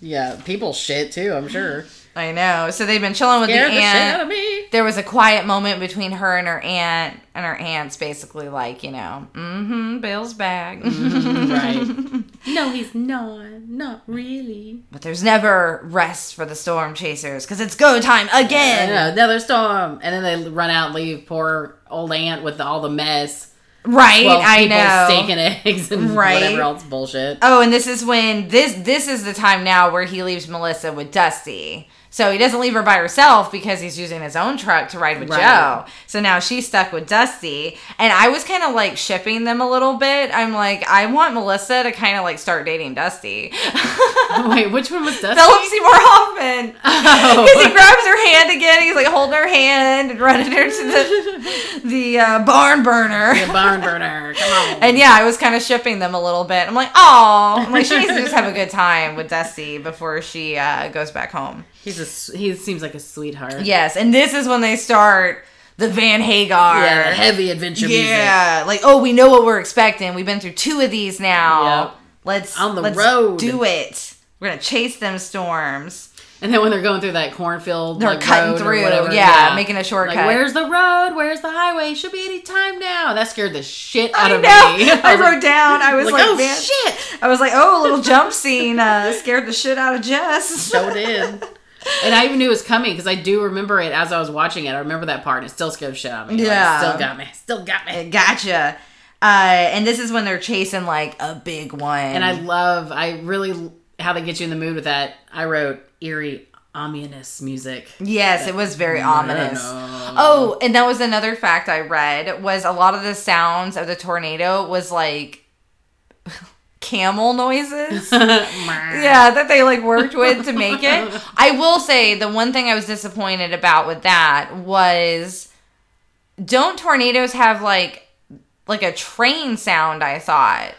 yeah, people shit too, I'm sure. I know. So they've been chilling with Scared the the shit out aunt. of me. There was a quiet moment between her and her aunt, and her aunt's basically like, you know, mm-hmm, Bill's back. Right. No, he's not. Not really. but there's never rest for the storm chasers because it's go time I again. know, another storm. And then they run out and leave poor old aunt with all the mess. Right, I know. steak and eggs and Right. whatever else bullshit. Oh, and this is when this this is the time now where he leaves Melissa with Dusty. So he doesn't leave her by herself because he's using his own truck to ride with Right. Jo. So now she's stuck with Dusty. And I was kind of like shipping them a little bit. I'm like, I want Melissa to kind of like start dating Dusty. Wait, which one was Dusty? Philip Seymour Hoffman. Oh. Because he grabs her hand again. He's like holding her hand and running her to the, the uh, barn burner. The barn burner. Come on. And yeah, I was kind of shipping them a little bit. I'm like, oh, I'm like she needs to just have a good time with Dusty before she uh, goes back home. He's a, he seems like a sweetheart. Yes, and this is when they start the Van Hagar. Yeah, the heavy adventure music. Yeah, like oh, we know what we're expecting. We've been through two of these now. Yep. Let's On the let's road. Do it. We're gonna chase them storms. And then when they're going through that cornfield, They're like, cutting road or through, whatever, yeah, making a shortcut. Like, where's the road? Where's the highway? Should be any time now. That scared the shit out I of know. me. I wrote down. I was like, like, oh man. shit, I was like, oh, a little jump scene uh, scared the shit out of Jess. so did. And I even knew it was coming because I do remember it as I was watching it. I remember that part, and it still scared shit out of me. Like, Yeah. still got me. Still got me. Gotcha. Uh, and this is when they're chasing like a big one. And I love, I really how they get you in the mood with that. I wrote eerie, ominous music. yes, it was very ominous. no. Oh, and that was another fact I read was a lot of the sounds of the tornado was like camel noises. yeah, that they like worked with to make it. I will say the one thing I was disappointed about with that was don't tornadoes have like like a train sound, I thought.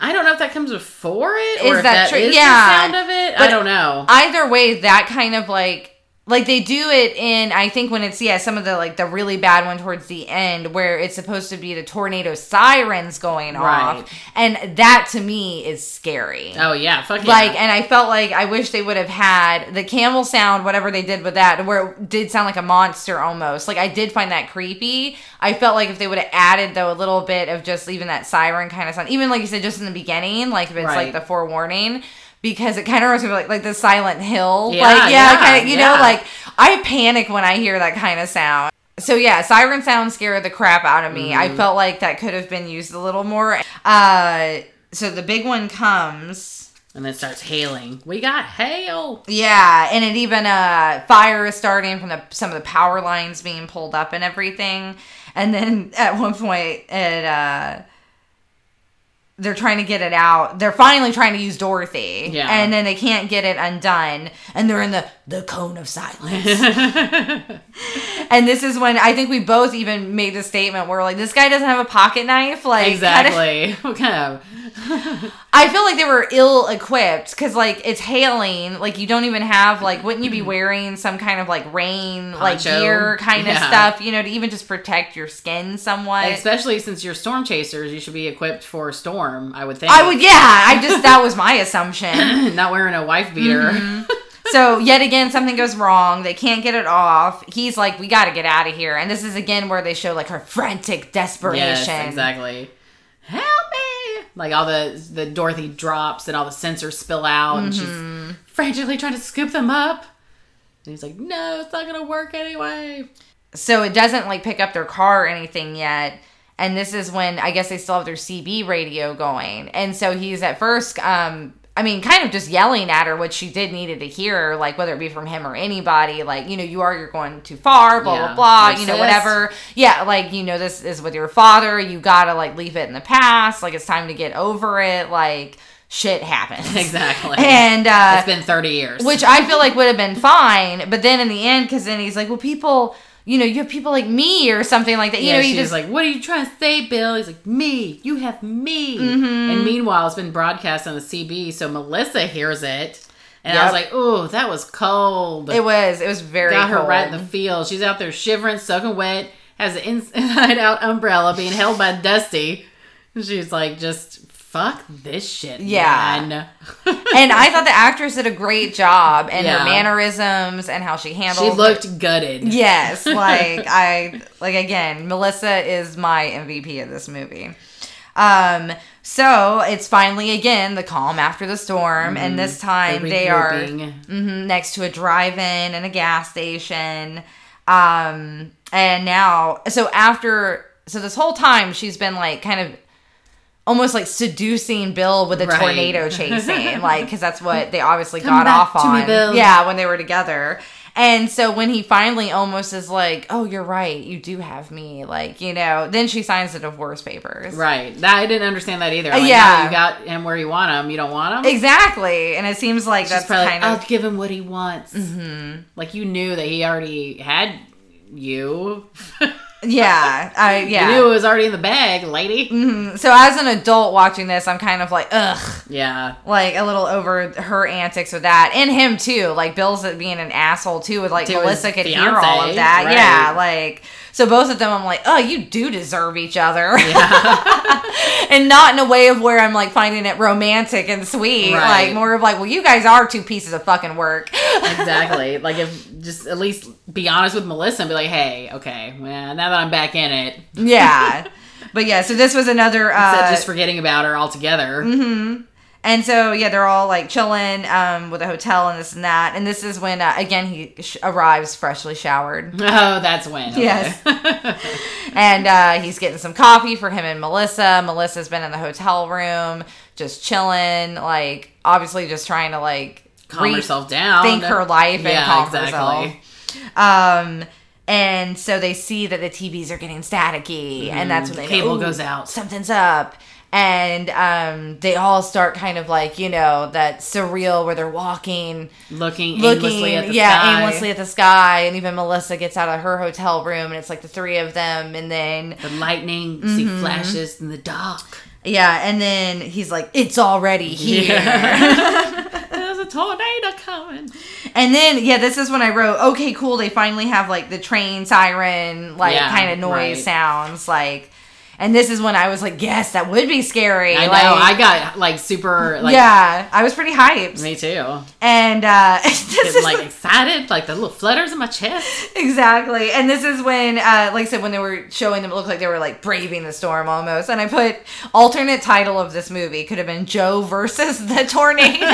I don't know if that comes before it or Is if that that true? is Yeah. the sound of it. I don't know. either way that kind of like like they do it in i think when it's yeah some of the like the really bad one towards the end where it's supposed to be the tornado sirens going Right. off and that to me is scary Oh yeah, fuck yeah. like and i felt like i wish they would have had the camel sound whatever they did with that where it did sound like a monster almost like i did find that creepy i felt like if they would have added though a little bit of just even that siren kind of sound even like you said just in the beginning like if it's Right. like the forewarning because it kind of reminds me of like like the Silent Hill, Yeah, like yeah, yeah, kind of you know like I panic when I hear that kind of sound. So yeah, siren sound scared the crap out of me. I Mm-hmm. felt like that could have been used a little more. Uh, so the big one comes. And then starts hailing. We got hail. Yeah, and it even uh fire is starting from the some of the power lines being pulled up and everything. And then at one point it uh they're trying to get it out. They're finally trying to use Dorothy. Yeah. And then they can't get it undone. And they're in the the cone of silence. and this is when I think we both even made the statement where like this guy doesn't have a pocket knife. Like exactly. what kind of I feel like they were ill equipped because like it's hailing. Like you don't even have like wouldn't you be wearing some kind of like rain like gear kind of stuff? You know, to even just protect your skin somewhat. especially since you're storm chasers, you should be equipped for a storm, I would think. I would, yeah. I just that was my assumption. not wearing a wife beater. Mm-hmm. So yet again, something goes wrong. They can't get it off. He's like, "We got to get out of here." And this is again where they show like her frantic desperation. yes, exactly. Help me! Like all the the Dorothy drops and all the sensors spill out, and Mm-hmm. she's frantically trying to scoop them up. And he's like, "No, it's not gonna work anyway." so it doesn't like pick up their car or anything yet and this is when i guess they still have their cb radio going and so he's at first um i mean kind of just yelling at her what she did needed to hear like whether it be from him or anybody like you know you are you're going too far blah Yeah. blah blah you know whatever yeah like you know this is with your father you gotta like leave it in the past like it's time to get over it like shit happens Exactly. and uh it's been thirty years. which I feel like would have been fine. But then in the end, because then he's like, well, people, you know, you have people like me or something like that. You yeah, know, she's just like, "What are you trying to say, Bill?" He's like, "Me, you have me." Mm-hmm. And meanwhile, it's been broadcast on the CB, so Melissa hears it, and I was like, "Oh, that was cold." it was it was very got her cold. right in the field. She's out there shivering, soaking wet, has an inside out umbrella being held by Dusty. She's like, just fuck this shit. Yeah. man." and I thought the actress did a great job and Yeah. her mannerisms and how she handled. It. She looked gutted. Yes, like I like again, Melissa is my MVP of this movie. Um, so it's finally again the calm after the storm, and this time The they are mhm, next to a drive-in and a gas station. Um, and now, so after, so this whole time she's been like kind of almost like seducing Bill with a Right. tornado chasing, like because that's what they obviously Come got off me, on. Bill. Yeah, when they were together. And so when he finally almost is like, "Oh, you're right, you do have me," like you know, then she signs the divorce papers. Right. That, I didn't understand that either. Like, yeah. you got him where you want him. You don't want him. Exactly, and it seems like She's that's probably kind like, of I'll give him what he wants. Mm-hmm. Like you knew that he already had you. yeah, I yeah. You knew it was already in the bag, lady. Mm-hmm. So as an adult watching this, I'm kind of like, ugh, Yeah. like a little over her antics with that, and him too. Like Bill's being an asshole too, with like To Melissa could hear all of that. right. Yeah, like so both of them, I'm like, oh, you do deserve each other, and not in a way of where I'm like finding it romantic and sweet. Right. Like more of like, well, you guys are two pieces of fucking work. Exactly. like if just at least be honest with Melissa and be like, hey, okay, well, now that I'm back in it, yeah. But yeah, so this was another instead uh, of just forgetting about her altogether. And so yeah, they're all like chilling um, with a hotel and this and that. And this is when uh, again he sh- arrives freshly showered. Oh, that's when. Okay. Yes. and uh, he's getting some coffee for him and Melissa. Melissa's been in the hotel room, just chilling, like obviously just trying to like Calm herself down. think her life and Yeah, calm exactly. herself. Um, and so they see that the TVs are getting staticky, and that's when they Mm-hmm. Cable know, goes out." Something's up. And um, they all start kind of like you know that surreal where they're walking, Looking, looking, aimlessly at the yeah, sky. aimlessly at the sky, and even Melissa gets out of her hotel room, and it's like the three of them, and then The lightning, see Mm-hmm. flashes in the dark. yeah, and then he's like, "It's already here." There's a tornado coming. And then yeah, this is when I wrote, okay, cool. They finally have like the train siren, like Yeah, kind of noise right. sounds, like. And this is when I was like, yes, that would be scary. I know. I got like super like. yeah, I was pretty hyped. Me too. And uh, this Getting is like excited, like the little flutters in my chest. exactly. And this is when, uh, like I said, when they were showing them, it looked like they were like braving the storm almost. And I put alternate title of this movie could have been Joe versus the tornado.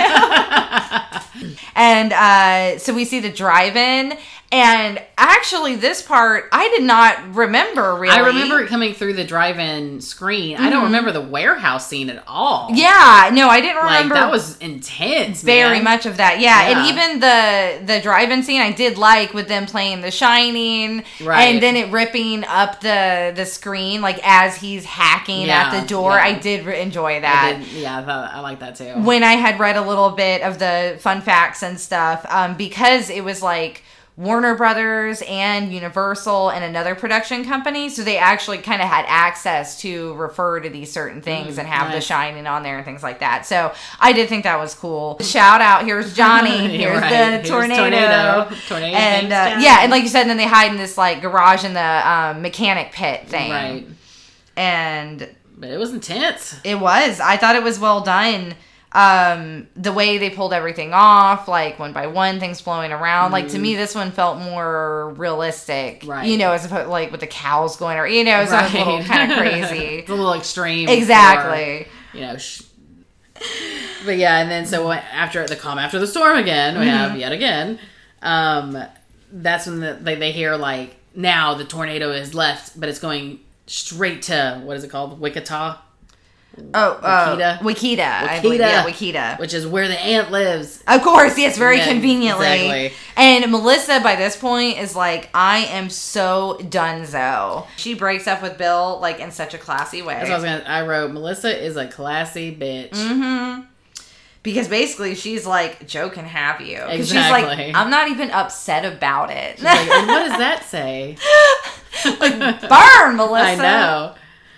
and uh, so we see the drive-in, And actually, this part I did not remember really. I remember it coming through the drive-in screen. I don't remember the warehouse scene at all. Mm-hmm. Yeah, no, I didn't like remember. that was intense. very man. much of that yeah. Yeah. and even the the drive-in scene i did like with them playing the shining Right. and then it ripping up the the screen like as he's hacking at the door yeah. i did re- enjoy I that did- yeah, I thought I like that too. when i had read a little bit of the fun facts and stuff um, because it was like Warner Brothers and Universal and another production company, so they actually kind of had access to refer to these certain things and have the Mm, shining on there and things like that. So I did think that was cool. Shout out, here's Johnny, here's Right. the Here's tornado, Tornado. Tornado, and uh, yeah, and like you said, then they hide in this like garage in the um, mechanic pit thing, right, and but it was intense. it was. I thought it was well done. Um, the way they pulled everything off, like one by one, things flowing around. Like to me, this one felt more realistic, Right. You know, as opposed like with the cows going, or you know, so it was a little kind of crazy. it's a little extreme. exactly. you know. Sh- but yeah, and then so after the calm after the storm again, we have Mm-hmm. yet again. Um, that's when the, they they hear like now the tornado is left, but it's going straight to what is it called, Wichita, Oh, uh, Wakita? Wakita. Believe. Wakita. Yeah, Wakita. which is where the aunt lives. Of course, yes, very Yeah, conveniently. exactly. And Melissa, by this point, is like, I am so donezo. She breaks up with Bill like in such a classy way. That's what I was gonna. I wrote Melissa is a classy bitch. Mm-hmm. Because basically, she's like, Jo can have you. 'Cause she's like, I'm not even upset about it. Like, and what does that say? Burn, Melissa. I know.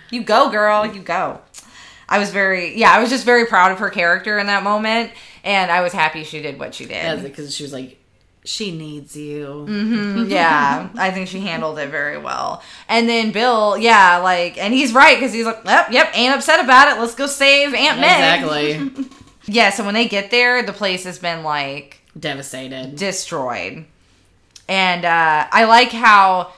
You go, girl. You go. I was very, yeah, I was just very proud of her character in that moment. And I was happy she did what she did. because she was like, she needs you. Mm-hmm. yeah, I think she handled it very well. And then Bill, yeah, like, and he's right because he's like, yep, yep, ain't upset about it. Let's go save Aunt May. Exactly. Yeah, so when they get there, the place has been like Devastated. destroyed. And uh, I like how,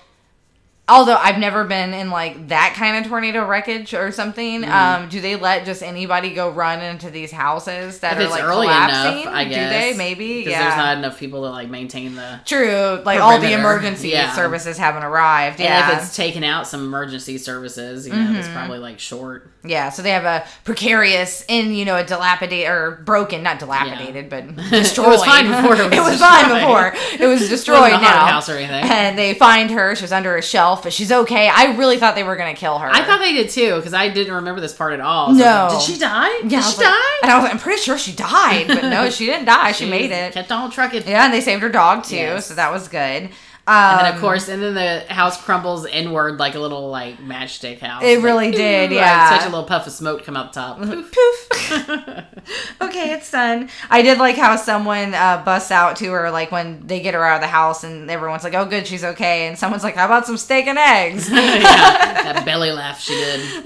although I've never been in like that kind of tornado wreckage or something, Mm-hmm. um, do they let just anybody go run into these houses that If are it's like early collapsing? enough, I guess. Do they? Maybe. Because Yeah. there's not enough people to like maintain the. True. Like all the emergency Yeah. services haven't arrived. Yeah. And if it's taken out some emergency services, you know, it's Mm-hmm. probably like short. Yeah, so they have a precarious in you know a dilapidated or broken, not dilapidated, but destroyed. was fine before it was it was fine before it was It destroyed haunted now. house or anything. And they find her. She was under a shelf, but she's okay. I really thought they were gonna kill her. I thought they did too because I didn't remember this part at all. So No. like, did she die? Yeah, did she like- die? And I was like, I'm pretty sure she died, but no, she didn't die. She, made it. Kept on trucking. Yeah, and they saved her dog too, Yes. so that was good. Um, And then of course, and then the house crumbles inward like a little like matchstick house. It Like, really did, like, yeah. such a little puff of smoke come the top. Poof. poof. okay, it's done. I did like how someone uh, busts out to her, like when they get her out of the house, and everyone's like, "Oh, good, she's okay," and someone's like, "How about some steak and eggs?" yeah, that belly laugh she did.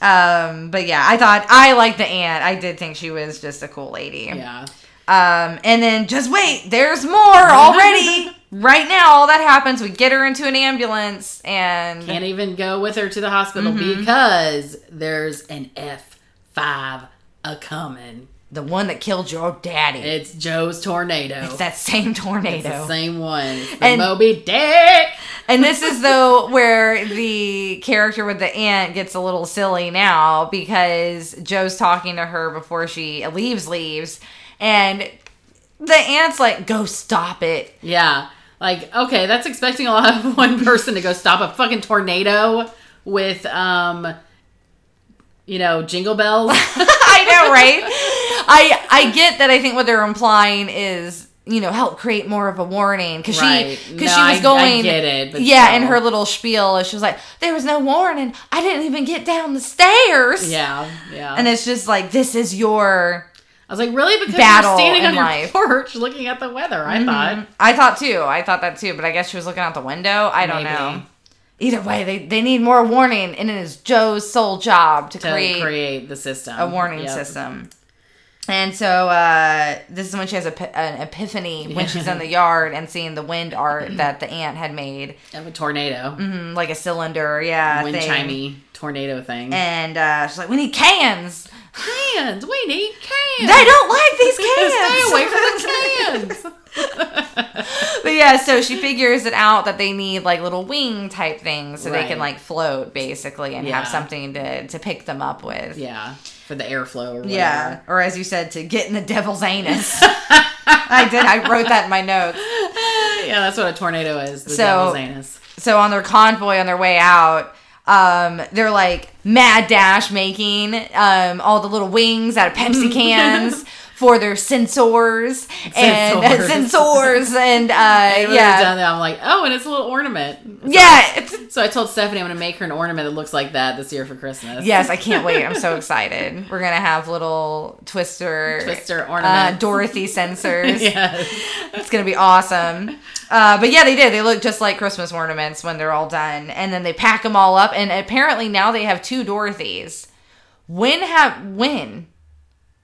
um, but yeah, I thought I liked the aunt. I did think she was just a cool lady. Yeah. Um, and then just wait, there's more already. right now, all that happens. We get her into an ambulance, and Can't even go with her to the hospital Mm-hmm. because there's an F five a coming. the one that killed your daddy. It's Jo's tornado. it's that same It's tornado. the same one. And- Moby Dick. And this is though where the character with the aunt gets a little silly now because Jo's talking to her before she leaves leaves and the aunt's like go stop it. Yeah. Like, okay, that's expecting a lot of one person to go stop a fucking tornado with um you know, jingle bells. I know, right? I I get that I think what they're implying is you know, help create more of a warning because Right. she because No, she was going. I get it, but yeah, and her little spiel, she was like, "There was no warning. I didn't even get down the stairs." yeah, yeah. and it's just like this is your I was like, really? Because Battle you're standing in on your life. porch looking at the weather, I thought. I thought too. I thought that too, but I guess she was looking out the window. I don't Maybe. know. Either way, they, they need more warning, and it is Jo's sole job to, To create, create, the system. a warning Yep. system. And so uh, this is when she has a, an epiphany when she's in the yard and seeing the wind art that the aunt had made, Of a tornado. mm, like a cylinder, yeah, Wind thing. chimey tornado thing. And uh, she's like, "We need cans. Cans! We need cans! They don't like these cans. Stay away from the cans! But yeah, so she figures it out that they need like little wing type things so they can like float basically and have something to to pick them up with. Yeah, for the airflow or whatever. Yeah, or as you said, to get in the devil's anus. I did. I wrote that in my notes. yeah, that's what a tornado is. The So- devil's anus. So on their convoy on their way out, um, they're like mad dash making um, all the little wings out of Pepsi cans. For their sensors and Sensors. and uh, And when it was yeah, done, I'm like, oh, and it's a little ornament. So- yeah, So I told Stephanie I'm to make her an ornament that looks like that this year for Christmas. yes, I can't wait. I'm so excited. We're gonna have little twister, Twister uh, ornaments. Dorothy sensors. yes. It's gonna be awesome. Uh, but yeah, they did. They look just like Christmas ornaments when they're all done, and then they pack them all up. And apparently now they have two Dorothys. When have when?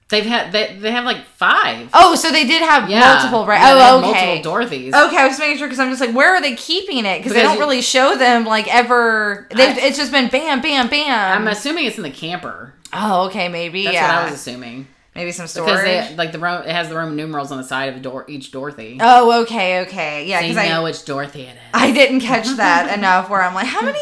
They've had they, they have like five. Oh, so they did have yeah. multiple, right? Yeah, oh, okay. Multiple Dorothys. Okay, I was making sure because I'm just like, where are they keeping it? Because they don't really show them like ever. It's just been bam, bam, bam. I'm assuming it's in the camper. oh, okay, maybe That's yeah, what I was assuming. maybe some storage. Because they, like the Ro- it has the Roman numerals on the side of door, each Dorothy. oh, okay, okay, yeah. so I know which Dorothy it is. I didn't catch that enough. Where I'm like, how many?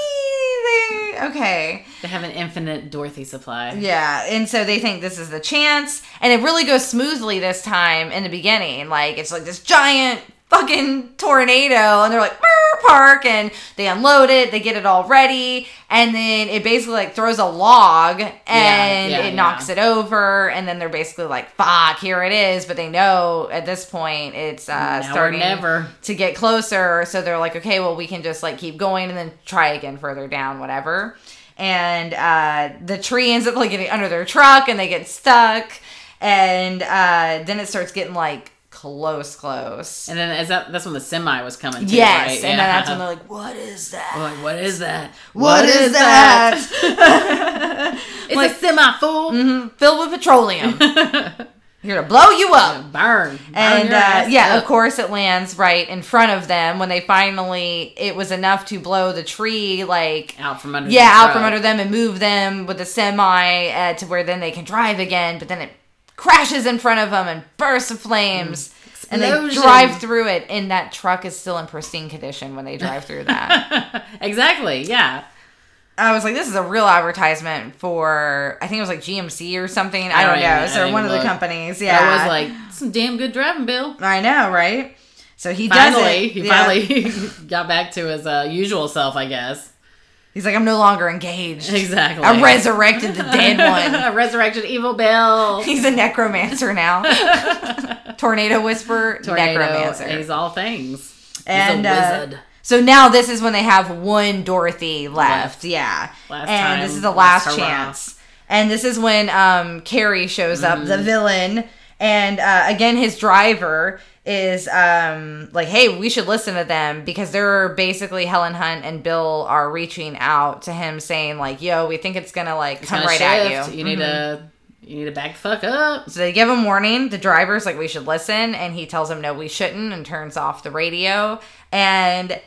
Okay. They have an infinite Dorothy supply. Yeah, and so they think this is the chance, and it really goes smoothly this time in the beginning. Like it's like this giant fucking tornado, and they're like park, and they unload it, they get it all ready, and then it basically like throws a log and yeah, it knocks it over, and then they're basically like fuck, here it is. But they know at this point it's uh, Now starting never. to get closer. So they're like, okay, well, we can just like keep going and then try again further down, whatever. And uh, the tree ends up like getting under their truck and they get stuck. And uh, then it starts getting like close, close. And then as that that's when the semi was coming. Too, yes. right? And Yeah. then that's when they're like, what is that? Like, what is that? What is that? It's Like- a semi fool. Mhm, Filled with petroleum. Here to blow you up. Burn. Burn And uh, yeah, up. of course, it lands right in front of them when they finally. It was enough to blow the tree like out from under. yeah out truck. from under them and move them with the semi uh, to where then they can drive again. But then it crashes in front of them and bursts of flames. And they drive through it, and that truck is still in pristine condition when they drive through that. exactly. Yeah. I was like, this is a real advertisement for, I think it was like GMC or something. I, don't don't know. so one of the look. companies. Yeah. Yeah. I was like, some damn good driving, Bill. I know, right? So he Finally, does it. he Yeah. finally got back to his uh, usual self, I guess. He's like, I'm no longer engaged. Exactly. I resurrected the dead one. I resurrected evil Bill. He's a necromancer now. Tornado whisper, Tornado. necromancer. He's all things. and He's a uh, wizard. so now this is when they have one Dorothy left. Left. Yeah. Last and time, this is the last last chance. And this is when um Cary shows up, Mm-hmm. the villain. And uh, again, his driver is um like, hey, we should listen to them because they're basically Helen Hunt and Bill are reaching out to him saying like, yo, we think it's gonna like It's come gonna right shift. at you. You need Mhm. to you need to back the fuck up. So they give him warning. The driver's like, we should listen. And he tells him, no, we shouldn't, and turns off the radio. And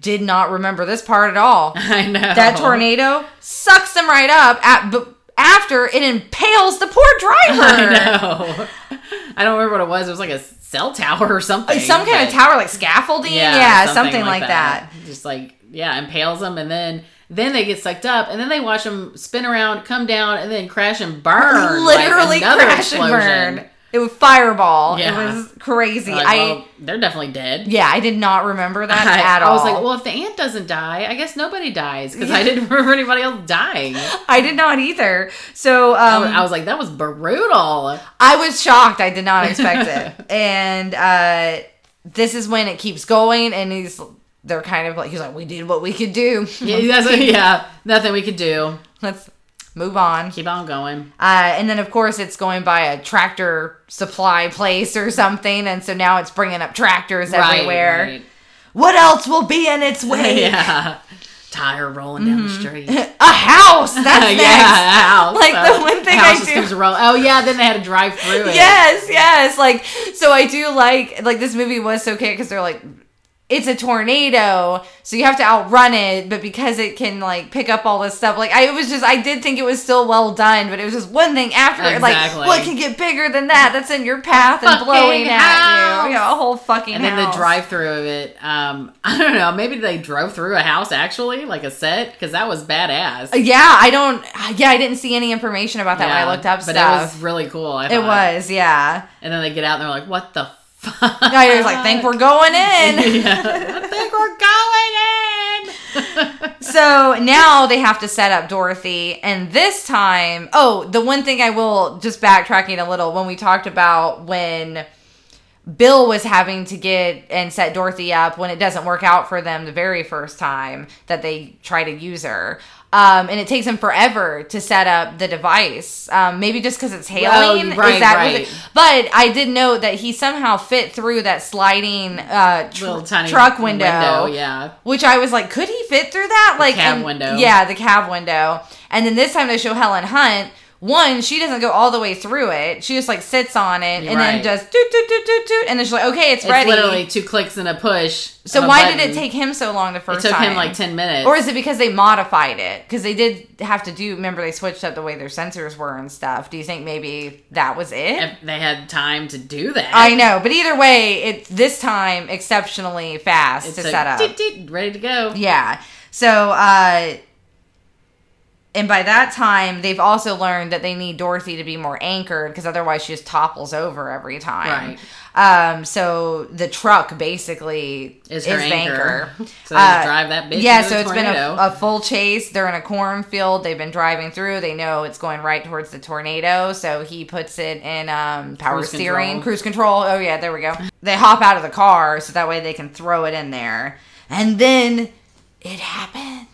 did not remember this part at all. I know. That tornado sucks them right up at, after it impales the poor driver. I know. I don't remember what it was. It was like a cell tower or something. Some kind of tower, like scaffolding. Yeah, something, like that. Just like yeah, impales them, and then then they get sucked up, and then they watch them spin around, come down, and then crash and burn. Literally another crash and explosion. burn. It was fireball. Yeah. It was crazy. Like, I well, they're definitely dead. yeah, I did not remember that I, at all. I was like, well, if the aunt doesn't die, I guess nobody dies because I didn't remember anybody else dying. I did not either. So I um, was, I was like, that was brutal. I was shocked. I did not expect it. And uh, this is when it keeps going, and he's they're kind of like he's like, we did what we could do. Yeah, that's, yeah, nothing we could do. Let's move on. Keep on going. Uh, and then of course it's going by a tractor supply place or something, and so now it's bringing up tractors everywhere. Right, What else will be in its way? yeah. Tire rolling down the street. A house. That's yeah, house. Like, the one thing I do- roll- Oh yeah, then they had to drive through it. Yes, yes. Like, so I do like like this movie was so okay because they're like it's a tornado, so you have to outrun it, but because it can like pick up all this stuff, like I it was just I did think it was still well done, but it was just one thing after it, like Exactly. what can get bigger than that? That's in your path and fucking blowing at you. Yeah, a whole fucking And then the drive through of it, um, I don't know, maybe they drove through a house actually, like a set, because that was badass. Yeah, I don't. Yeah, I didn't see any information about that when I looked up but stuff. it was really cool. I It was, yeah. And then they get out and they're like, "What the fuck?" I was like, think we're going in. yeah, I think we're going in. so now they have to set up Dorothy, and this time, oh, the one thing I will just backtracking a little when we talked about when Bill was having to get and set Dorothy up when it doesn't work out for them the very first time that they try to use her. Um, and it takes him forever to set up the device. Um, maybe just because it's hailing. Oh, right, Is that right. but I did note that he somehow fit through that sliding uh, tr- Little tiny truck window. Yeah. Which I was like, could he fit through that? Like cab and- window. Yeah, the cab window. And then this time they show Helen Hunt. One, she doesn't go all the way through it. She just like sits on it and then Right. does doot doot doot doot doot, and then she's like, okay, it's, ready. It's ready. literally two clicks and a push. so a why did it take him so long the first time? It took time? him like ten minutes. Or is it because they modified it? Because they did have to do. Remember, they switched up the way their sensors were and stuff. Do you think maybe that was it? if they had time to do that? I know, but either way, it's this time exceptionally fast It's to set up. "Deet, deet," ready to go. Yeah. So, uh, and by that time, they've also learned that they need Dorothy to be more anchored because otherwise she just topples over every time. Um, so the truck basically Is is, her the anchor. anchor. So they Uh, drive that bitch. Yeah, so it's been a, a full chase. They're in a cornfield. They've been driving through. They know it's going right towards the tornado. So he puts it in um, power Cruise steering, control. cruise control. Oh, yeah, there we go. They hop out of the car so that way they can throw it in there. And then it happens.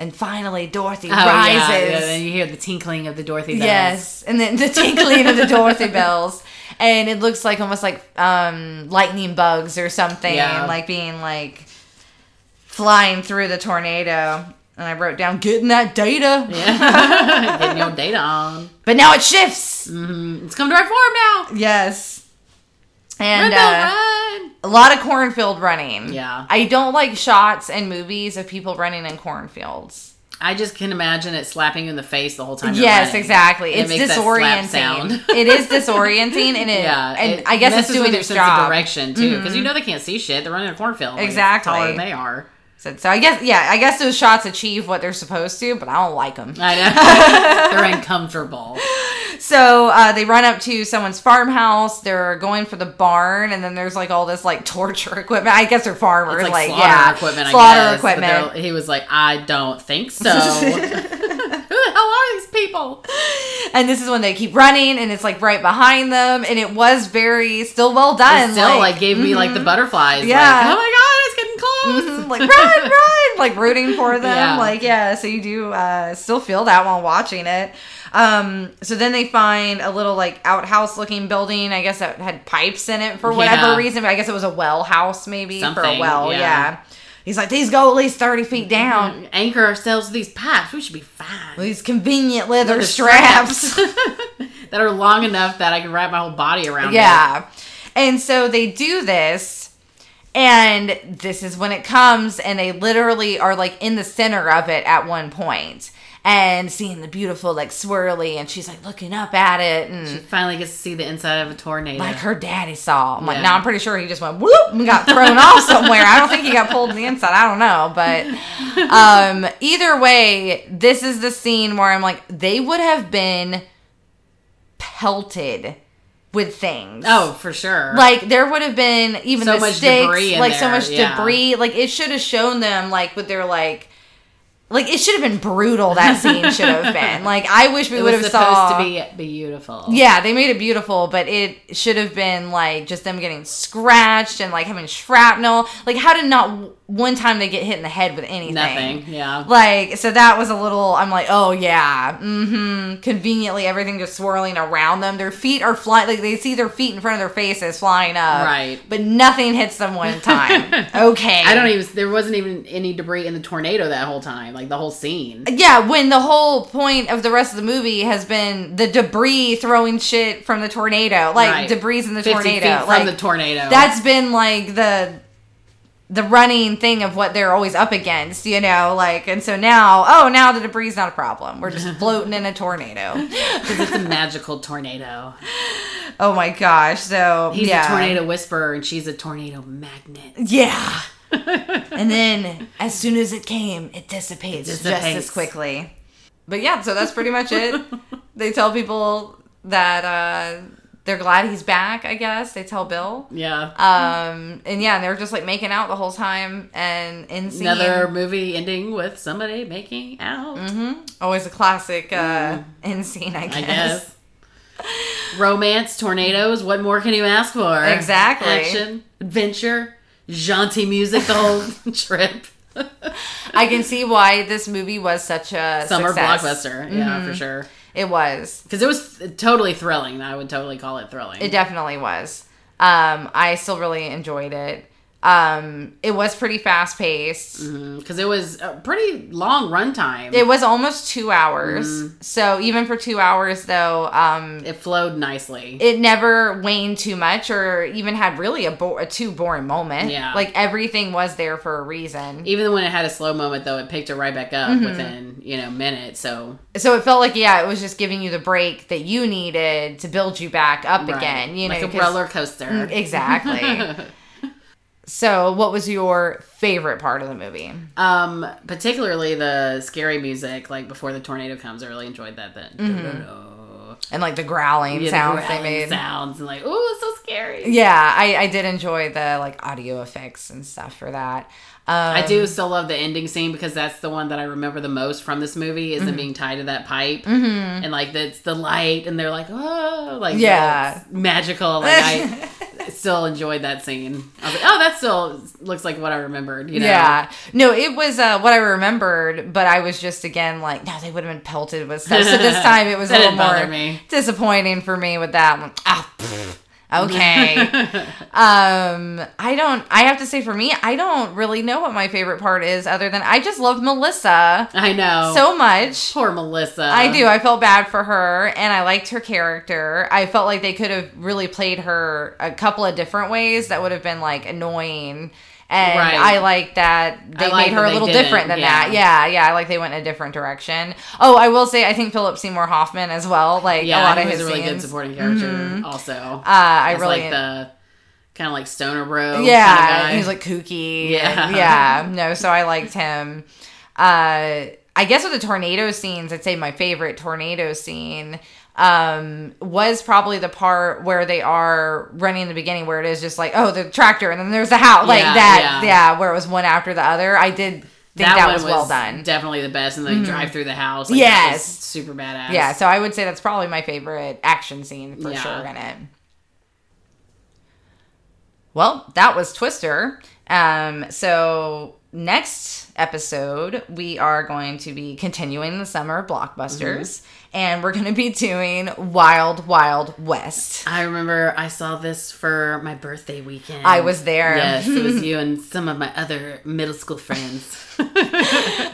And finally, Dorothy Oh, rises. yeah, yeah, then you hear the tinkling of the Dorothy bells. Yes, and then the tinkling of the Dorothy bells, and it looks like almost like um, lightning bugs or something, Yeah. like being like flying through the tornado. And I wrote down getting that data, Yeah. Getting your data on. but now it shifts. Mm, it's come to our form now. Yes, and uh, run. a lot of cornfield running. Yeah. I don't like shots and movies of people running in cornfields. I just can imagine it slapping you in the face the whole time. you're Yes, running. exactly. And It's it makes that slap sound. disorienting. it is disorienting, and it, Yeah, and it I guess it's doing your its sense job. Mm-hmm. of direction too, because you know they can't see shit. They're running a cornfield, like, Exactly. taller than they are. So, so I guess yeah, I guess those shots achieve what they're supposed to, but I don't like them. I know they're uncomfortable. So uh, they run up to someone's farmhouse. They're going for the barn, and then there's like all this like torture equipment. I guess they're farmers, It's like, like, slaughter yeah, equipment. I slaughter guess, equipment. He was like, I don't think so. Who the hell are these people? And this is when they keep running, and it's like right behind them, and it was very still well done. It still like, gave me like the butterflies. Yeah. Like, oh my god, it's getting close. Mhm, like run, run, like rooting for them. Yeah. Like yeah, so you do uh, still feel that while watching it. Um, so then they find a little like outhouse looking building. I guess that had pipes in it for whatever Yeah. reason. I guess it was a well house maybe for a well. yeah. Yeah. He's like these go at least thirty feet down. Anchor ourselves to these pipes. We should be fine. These convenient leather Leather straps. that are long enough that I can wrap my whole body around. it. Yeah. And so they do this, and this is when it comes, and they literally are like in the center of it at one point and seeing the beautiful, like swirly, and she's like looking up at it, and She finally gets to see the inside of a tornado. like her daddy saw. I'm like, Yeah. now I'm pretty sure he just went whoop and got thrown off somewhere. I don't think he got pulled in the inside. I don't know, but um, either way, this is the scene where I'm like, they would have been pelted with things. oh, for sure. Like there would have been even So the much sticks, debris like so much yeah. debris. Like it should have shown them like with their like, like it should have been brutal. That scene should have been like I wish we it would was have supposed saw. to be beautiful. yeah, they made it beautiful, but it should have been like just them getting scratched and like having shrapnel. Like how did not one time they get hit in the head with anything? Nothing. Yeah. Like so that was a little. I'm like, oh yeah, mm-hmm. Conveniently, everything just swirling around them. Their feet are flying. Like they see their feet in front of their faces flying up. Right. But nothing hits them one time. okay. I don't even. There wasn't even any debris in the tornado that whole time. Like the whole scene. Yeah, when the whole point of the rest of the movie has been the debris throwing shit from the tornado, like Right. debris in the 50 tornado, feet from the tornado. that's been like the the running thing of what they're always up against, you know, like, and so now, oh, now the debris is not a problem. We're just floating in a tornado. Because it's a magical tornado. Oh my gosh. So, He's yeah. a tornado whisperer and she's a tornado magnet. Yeah. and then as soon as it came, it dissipates, just dissipates. as quickly. But yeah, so that's pretty much it. they tell people that uh, they're glad he's back, I guess. They tell Bill. Yeah. Um, and yeah, and they're just like making out the whole time and in scene. Another movie ending with somebody making out. Always a classic uh, in scene, I guess. I guess. Romance, tornadoes. What more can you ask for? Exactly. Action, adventure, jaunty music the whole trip. I can see why this movie was such a Summer success. blockbuster. Yeah, for sure. It was. Because it was totally thrilling. I would totally call it thrilling. It definitely was. Um, I still really enjoyed it. Um, it was pretty fast paced. Because it was a pretty long runtime. It was almost two hours. Mm-hmm. So even for two hours, though, um, it flowed nicely. it never waned too much or even had really a, bo- a too boring moment. Yeah. Like everything was there for a reason. Even when it had a slow moment, though, it picked it right back up Mm-hmm. within you know minutes. So So it felt like, yeah, it was just giving you the break that you needed to build you back up right. again. You like know, a 'cause- roller coaster. Exactly. so, what was your favorite part of the movie? Um, particularly the scary music, like before the tornado comes. I really enjoyed that. Then And like the growling Yeah, the sounds they made. sounds and like, oh, it's so scary. Yeah, I, I did enjoy the like audio effects and stuff for that. Um, I do still love the ending scene because that's the one that I remember the most from this movie is them Mm-hmm. being tied to that pipe and like it's the light and they're like oh like Yeah. magical like I still enjoyed that scene I was like oh that still looks like what I remembered you know Yeah, no, it was uh, what I remembered, but I was just again like, no, they would have been pelted with stuff. So this time it was a little more me. disappointing for me with that. Like, ah, okay. um, I don't. I have to say, for me, I don't really know what my favorite part is, other than I just love Melissa I know so much. poor Melissa I do. I felt bad for her and I liked her character. I felt like they could have really played her a couple of different ways that would have been like annoying. And Right. I like that they like made her a little different than yeah. that. Yeah, yeah. I like they went in a different direction. Oh, I will say I think Philip Seymour Hoffman as well. Like yeah a lot of his a really good supporting character also Uh, I As, really like the kind of like stoner bro yeah, kinda guy. he like kooky. Yeah. Yeah, yeah. No, so I liked him. Uh, I guess with the tornado scenes, I'd say my favorite tornado scene um was probably the part where they are running in the beginning where it is just like oh the tractor and then there's the house like Yeah, that yeah. yeah. where it was one after the other i did think that, one was, well done definitely the best and they drive through the house like, Yes. was super badass yeah so i would say that's probably my favorite action scene for Yeah. sure in it well that was twister um so next episode we are going to be continuing the summer blockbusters and we're going to be doing wild wild west I remember I saw this for my birthday weekend. I was there. Yes, it was you and some of my other middle school friends.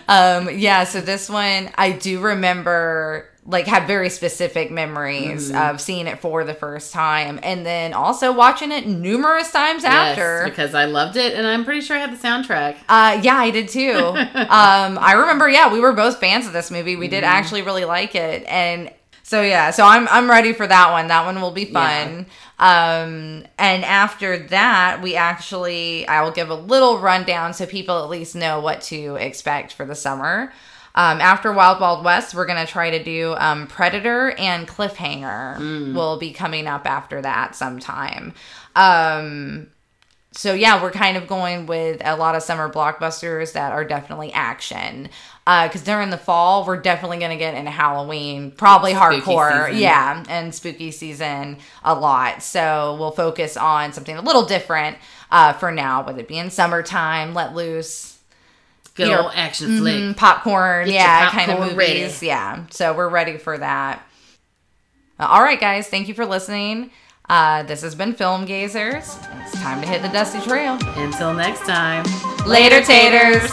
Um, yeah, so this one I do remember like have very specific memories Mm-hmm. of seeing it for the first time and then also watching it numerous times Yes, after. because I loved it, and I'm pretty sure I had the soundtrack. Uh, yeah, I did too. um, I remember, yeah, we were both fans of this movie. We Mm-hmm. did actually really like it, and so yeah, so I'm I'm ready for that one. That one will be fun. Um, and after that, we actually I will give a little rundown so people at least know what to expect for the summer. Um, after Wild Wild West, we're gonna try to do um, Predator and Cliffhanger. Will be coming up after that sometime. Um, so yeah, we're kind of going with a lot of summer blockbusters that are definitely action. Because during the fall, we're definitely going to get into Halloween, probably Spooky hardcore, season. yeah, and spooky season a lot. So we'll focus on something a little different uh, for now, with it being summertime, let loose, Good Your- old action flick. mm, popcorn, Get yeah, your kind of popcorn movies, ready. yeah. So we're ready for that. Uh, all right, guys, thank you for listening. Uh, this has been Film Gazers. It's time to hit the dusty trail. Until next time. Later, taters.